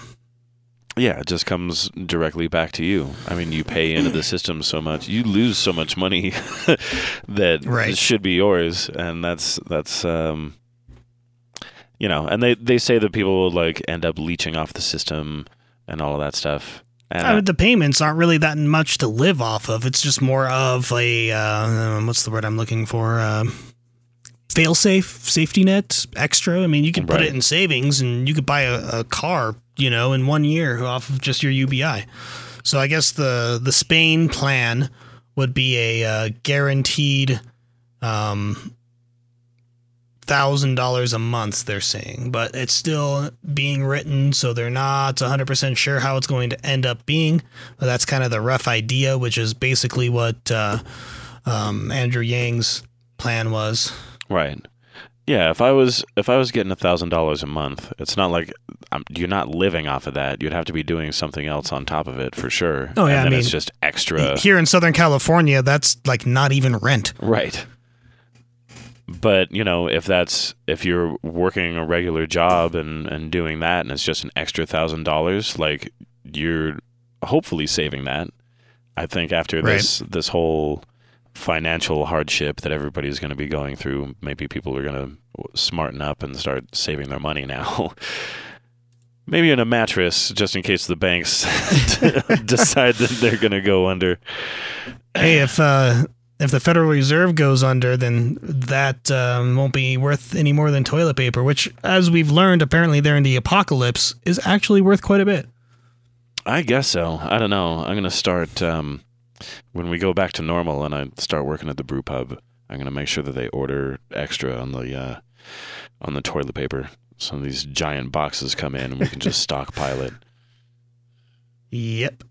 Yeah, it just comes directly back to you. I mean, you pay into the system so much, you lose so much money [LAUGHS] that Right. should be yours, and that's that's um, you know, and they they say that people will like end up leeching off the system and all of that stuff. And Uh, the payments aren't really that much to live off of. It's just more of a uh, what's the word I'm looking for? Uh, fail safe, safety net, extra. I mean, you could put Right. it in savings, and you could buy a, a car, you know, in one year off of just your UBI. So I guess the the Spain plan would be a uh, guaranteed um, thousand dollars a month. They're saying, but it's still being written, so they're not one hundred percent sure how it's going to end up being. But that's kind of the rough idea, which is basically what uh, um, Andrew Yang's plan was. Right. Yeah, if I was if I was getting a thousand dollars a month, it's not like I'm, you're not living off of that. You'd have to be doing something else on top of it for sure. Oh, yeah, and I mean, it's just extra. Here in Southern California, that's like not even rent. Right. But you know, if that's if you're working a regular job and and doing that, and it's just an extra thousand dollars, like you're hopefully saving that. I think after Right. this this whole financial hardship that everybody's going to be going through, maybe people are going to smarten up and start saving their money now. [LAUGHS] maybe in a mattress, just in case the banks [LAUGHS] decide that they're going to go under. hey, if uh, if the Federal Reserve goes under, then that um, won't be worth any more than toilet paper. Which, as we've learned, apparently during the apocalypse, is actually worth quite a bit. I guess so. I don't know. I'm gonna start um, when we go back to normal and I start working at the brew pub. I'm gonna make sure that they order extra on the uh, on the toilet paper. Some of these giant boxes come in and we can just [LAUGHS] stockpile it. Yep.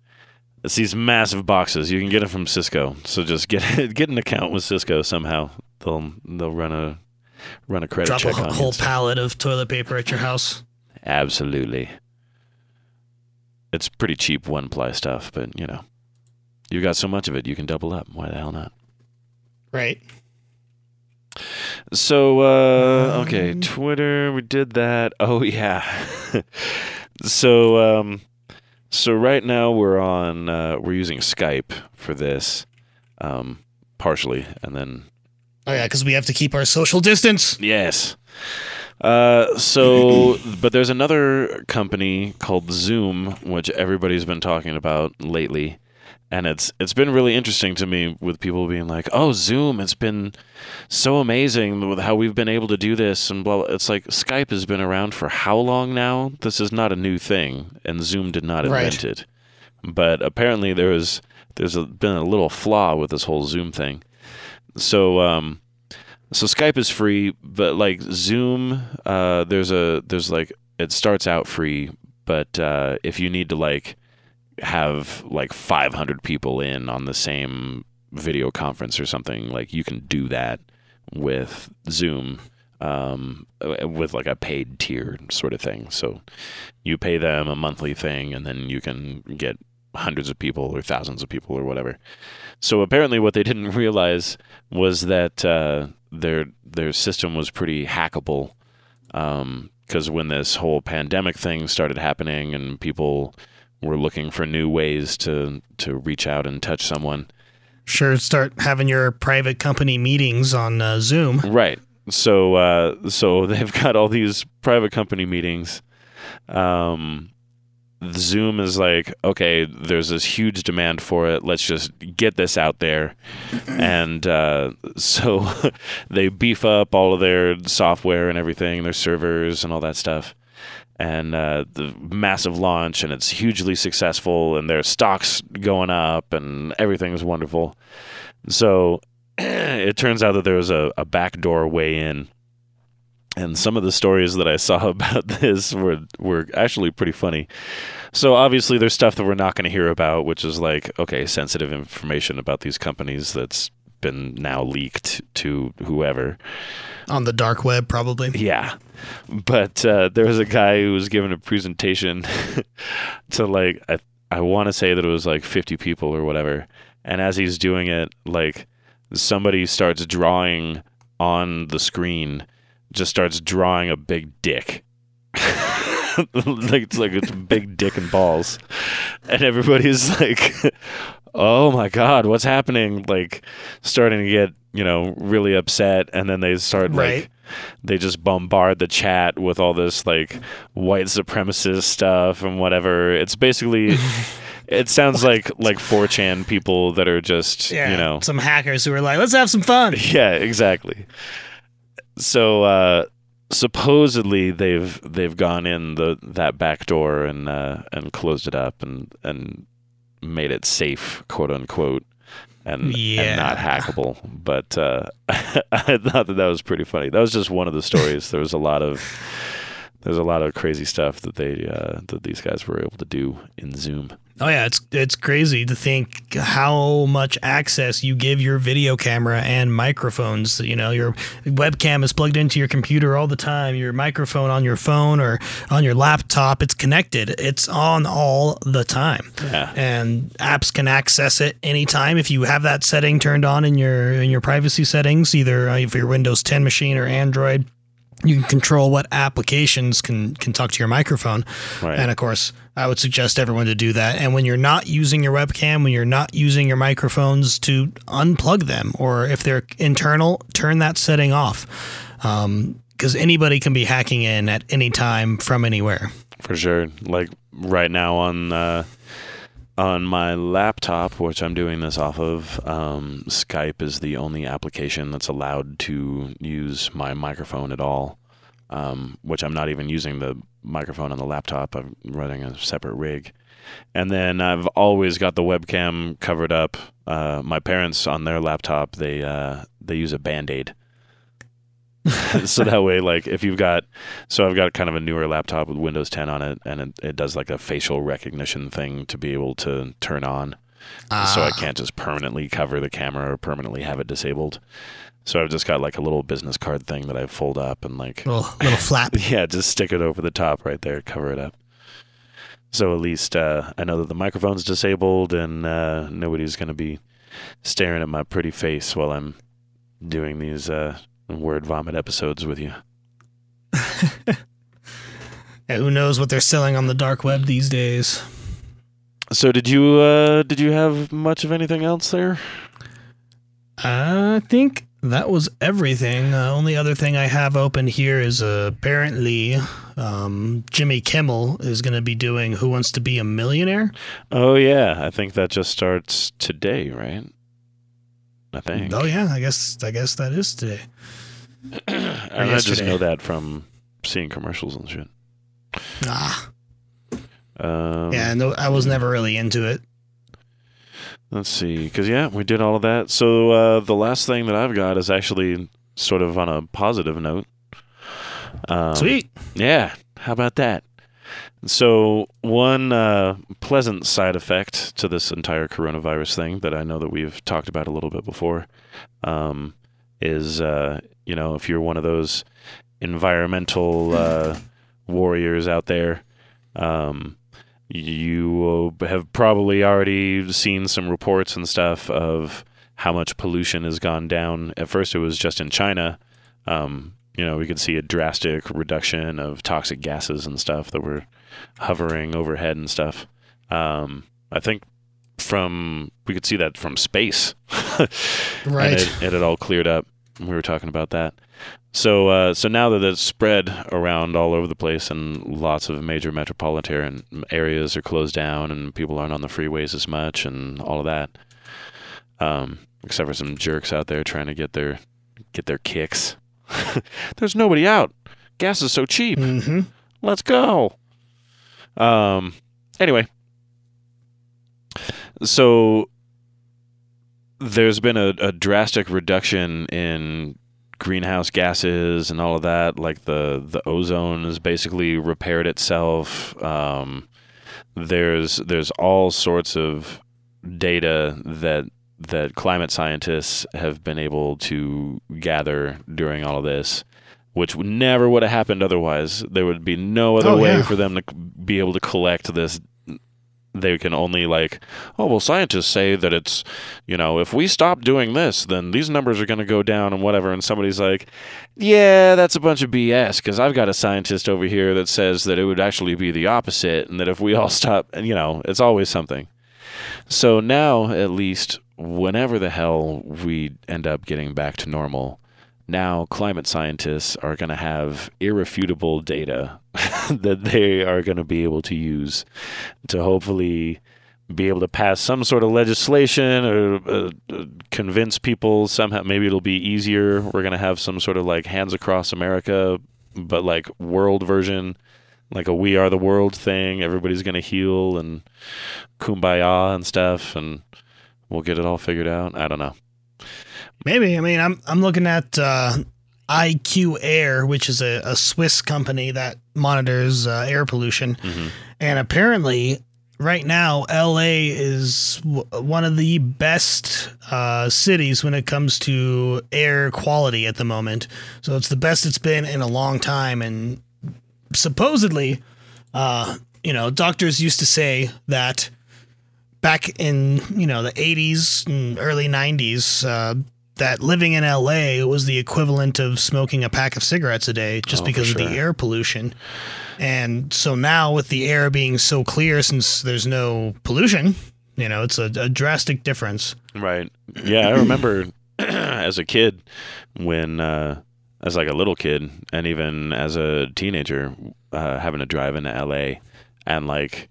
It's these massive boxes. You can get them from Sysco. So just get [LAUGHS] get an account with Sysco somehow. They'll they'll run a run a credit Drop a check on you. whole pallet of toilet paper at your house. Absolutely. It's pretty cheap one ply stuff, but you know, you got so much of it, you can double up. Why the hell not? Right. So, uh, okay, Twitter, we did that. [LAUGHS] Oh yeah. [LAUGHS] so, um, so right now we're on, uh, we're using Skype for this, um, partially, and then Oh yeah, because we have to keep our social distance. Yes. Uh, so, [LAUGHS] but there's another company called Zoom, which everybody's been talking about lately, and it's it's been really interesting to me with people being like, "Oh, Zoom, it's been so amazing with how we've been able to do this," and blah. blah. It's like Skype has been around for how long now? This is not a new thing, and Zoom did not Right. invent it. But apparently, there was there's a, been a little flaw with this whole Zoom thing. So, um, so Skype is free, but like Zoom, uh, there's a there's like it starts out free, but uh, if you need to like have like 500 people in on the same video conference or something, like you can do that with Zoom. Um, with like a paid tier sort of thing. So you pay them a monthly thing and then you can get hundreds of people or thousands of people or whatever. So apparently, what they [LAUGHS] didn't realize was that uh, their their system was pretty hackable. Because when this whole pandemic thing started happening and people were looking for new ways to to reach out and touch someone, Sure, start having your private company meetings on uh, Zoom. Right. So uh, so [LAUGHS] they've got all these private company meetings. Um, Zoom is like, okay, there's this huge demand for it. Let's just get this out there. [CLEARS THROAT] And uh, so [LAUGHS] they beef up all of their software and everything, their servers and all that stuff. And uh, the massive launch, and it's hugely successful, and their stocks going up, and everything's wonderful. So [CLEARS THROAT] it turns out that there was a, a backdoor way in. And some of the stories that I saw [LAUGHS] about this were were actually pretty funny. So obviously there's stuff that we're not going to hear about, which is like okay, sensitive information about these companies that's been now leaked to whoever. On the dark web, probably. Yeah. But uh, there was a guy who was giving a presentation [LAUGHS] to like I I want to say that it was like 50 people or whatever. And as he's doing it, like somebody starts drawing on the screen, just starts drawing a big dick. [LAUGHS] like it's like it's a big dick and balls. And everybody's like oh my god, what's happening? Like starting to get, you know, really upset and then they start like Right. they just bombard the chat with all this like white supremacist stuff and whatever. It's basically [LAUGHS] it sounds like like 4chan people that are just, Yeah, you know, some hackers who are like, let's have some fun. [LAUGHS] yeah, exactly. So uh supposedly they've they've gone in the that back door and uh and closed it up and and made it safe, quote unquote. And, and not hackable, but uh, [LAUGHS] I thought that that was pretty funny. That was just one of the stories. There was a lot of there's a lot of crazy stuff that they uh, that these guys were able to do in Zoom. Oh yeah, it's it's crazy to think how much access you give your video camera and microphones. You know, your webcam is plugged into your computer all the time. Your microphone on your phone or on your laptop, it's connected. It's on all the time. Yeah. And apps can access it anytime if you have that setting turned on in your in your privacy settings, either uh, for your Windows 10 machine or Android. you can control what applications can can talk to your microphone. Right. And of course, I would suggest everyone to do that. And when you're not using your webcam, when you're not using your microphones, to unplug them, or if they're internal, turn that setting off. Because anybody can be hacking in at any time from anywhere. For sure. Like right now on uh, on my laptop, which I'm doing this off of, um, Skype is the only application that's allowed to use my microphone at all. Um, which I'm not even using the microphone on the laptop. I'm running a separate rig. And then I've always got the webcam covered up. Uh, my parents on their laptop, they uh, they use a band-aid. [LAUGHS] so that way, like if you've got, so I've got kind of a newer laptop with Windows 10 on it, and it, it does like a facial recognition thing to be able to turn on. So I can't just permanently cover the camera or permanently have it disabled. So I've just got like a little business card thing that I fold up and like Little little [LAUGHS] flap. yeah, just stick it over the top right there, cover it up. So at least uh, I know that the microphone's disabled and uh, nobody's going to be staring at my pretty face while I'm doing these uh, word vomit episodes with you. [LAUGHS] Yeah, who knows what they're selling on the dark web these days? So did you uh, did you have much of anything else there? I think that was everything. Uh, only other thing I have open here is uh, apparently um, Jimmy Kimmel is going to be doing Who Wants to Be a Millionaire. Oh yeah, I think that just starts today, right? I think. Oh yeah, I guess I guess that is today. [CLEARS THROAT] I just yesterday. know that from seeing commercials and shit. Ah, Um, yeah, no, I was never really into it. Let's see, because yeah, we did all of that. So uh, the last thing that I've got is actually sort of on a positive note. Um, Sweet. Yeah, how about that? So one uh, pleasant side effect to this entire coronavirus thing that I know that we've talked about a little bit before um, is, uh, you know, if you're one of those environmental uh, warriors out there. Um, you have probably already seen some reports and stuff of how much pollution has gone down. At first, it was just in China. Um, you know, we could see a drastic reduction of toxic gases and stuff that were hovering overhead and stuff. Um, I think from we could see that from space, [LAUGHS] Right. And it, it had all cleared up. We were talking about that. So, uh, so now that it's spread around all over the place, and lots of major metropolitan areas are closed down, and people aren't on the freeways as much, and all of that, um, except for some jerks out there trying to get their get their kicks. [LAUGHS] There's nobody out. Gas is so cheap. Mm-hmm. Let's go. Um. Anyway, so there's been a, a drastic reduction in greenhouse gases and all of that. Like the the ozone has basically repaired itself. Um, there's there's all sorts of data that that climate scientists have been able to gather during all of this, which never would have happened otherwise. There would be no other Oh, way yeah. for them to be able to collect this they can only like oh well scientists say that it's you know if we stop doing this then these numbers are going to go down and whatever. And somebody's like yeah that's a bunch of bs because i've got a scientist over here that says that it would actually be the opposite and that if we all [LAUGHS] stop and you know it's always something. So now at least whenever the hell we end up getting back to normal now climate scientists are going to have irrefutable data [LAUGHS] that they are going to be able to use to hopefully be able to pass some sort of legislation or uh, uh, convince people somehow maybe it'll be easier. We're going to have some sort of like hands across america but like world version like a we are the world thing. Everybody's going to heal and kumbaya and stuff and we'll get it all figured out. I don't know Maybe. I mean, I'm I'm looking at uh, IQ Air, which is a, a Swiss company that monitors uh, air pollution, and apparently, right now, LA is w- one of the best uh, cities when it comes to air quality at the moment. So it's the best it's been in a long time, and supposedly, uh, you know, doctors used to say that back in you know the 80s and early 90s uh, that living in LA was the equivalent of smoking a pack of cigarettes a day just Oh, because of the air pollution. And so now with the air being so clear since there's no pollution, you know, it's a, a drastic difference. Right. Yeah, I remember [CLEARS THROAT] as a kid when, uh, as like a little kid, and even as a teenager, uh, having to drive into LA, and like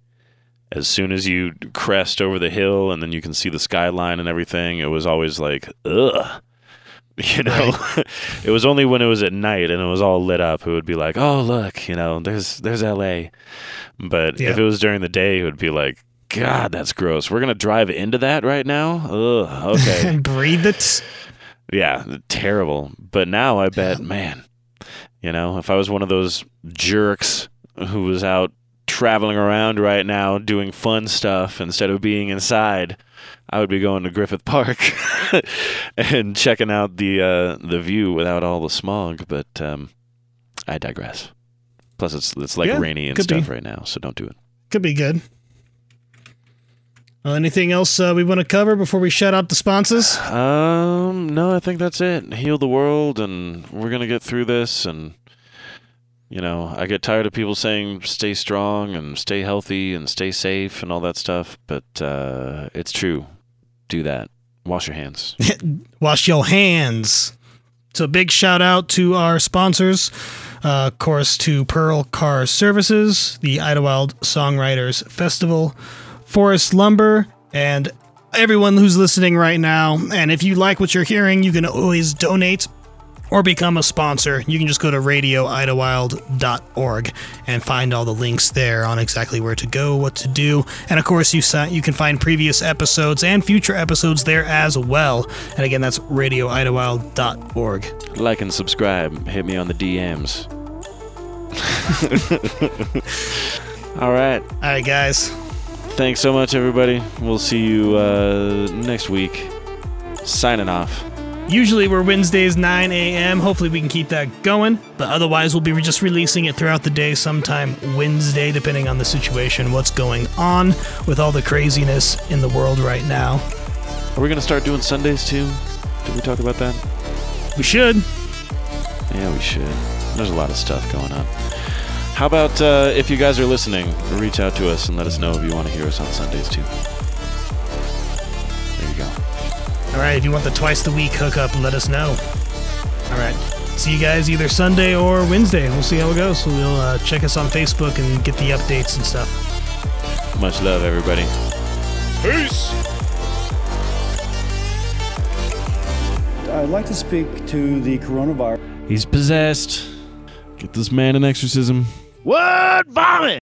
as soon as you crest over the hill and then you can see the skyline and everything, it was always like, ugh. [LAUGHS] You know, [LAUGHS] it was only when it was at night and it was all lit up, it would be like, oh look, you know, there's there's LA. But if it was during the day, it would be like, God, that's gross. We're gonna drive into that right now. Ugh. Okay. [LAUGHS] and breathe it. Yeah, terrible. But now I bet, man, you know, if I was one of those jerks who was out traveling around right now doing fun stuff instead of being inside, I would be going to Griffith Park [LAUGHS] and checking out the uh, the view without all the smog. But um, I digress. Plus, it's it's like Yeah, rainy and stuff be. right now, so don't do it. Could be good. Well, anything else uh, we want to cover before we shut out the sponsors? Um, no, I think that's it. Heal the world, and we're gonna get through this. And you know, I get tired of people saying stay strong and stay healthy and stay safe and all that stuff. But uh, it's true. Do that. Wash your hands. [LAUGHS] Wash your hands. So, big shout out to our sponsors. Uh, of course, to Pearl Car Services, the Idyllwild Songwriters Festival, Forest Lumber, and everyone who's listening right now. And if you like what you're hearing, you can always donate or become a sponsor. You can just go to radioidyllwild.org and find all the links there on exactly where to go, what to do. And of course, you si- you can find previous episodes and future episodes there as well. And again, that's radioidyllwild.org. Like and subscribe. Hit me on the DMs. [LAUGHS] all right. All right, guys. Thanks so much, everybody. We'll see you uh, next week. Signing off. Usually we're Wednesdays 9 a.m. Hopefully we can keep that going. But otherwise we'll be just releasing it throughout the day sometime Wednesday, depending on the situation, what's going on with all the craziness in the world right now. Are we gonna start doing Sundays too? Did we talk about that? We should. Yeah, we should. There's a lot of stuff going on. How about uh, if you guys are listening, reach out to us and let us know if you want to hear us on Sundays too. There you go. All right, if you want the twice the week hookup, let us know. All right. See you guys either Sunday or Wednesday. We'll see how it goes. So we'll uh, check us on Facebook and get the updates and stuff. Much love, everybody. Peace. I'd like to speak to the coronavirus. He's possessed. Get this man an exorcism. What? Vomit!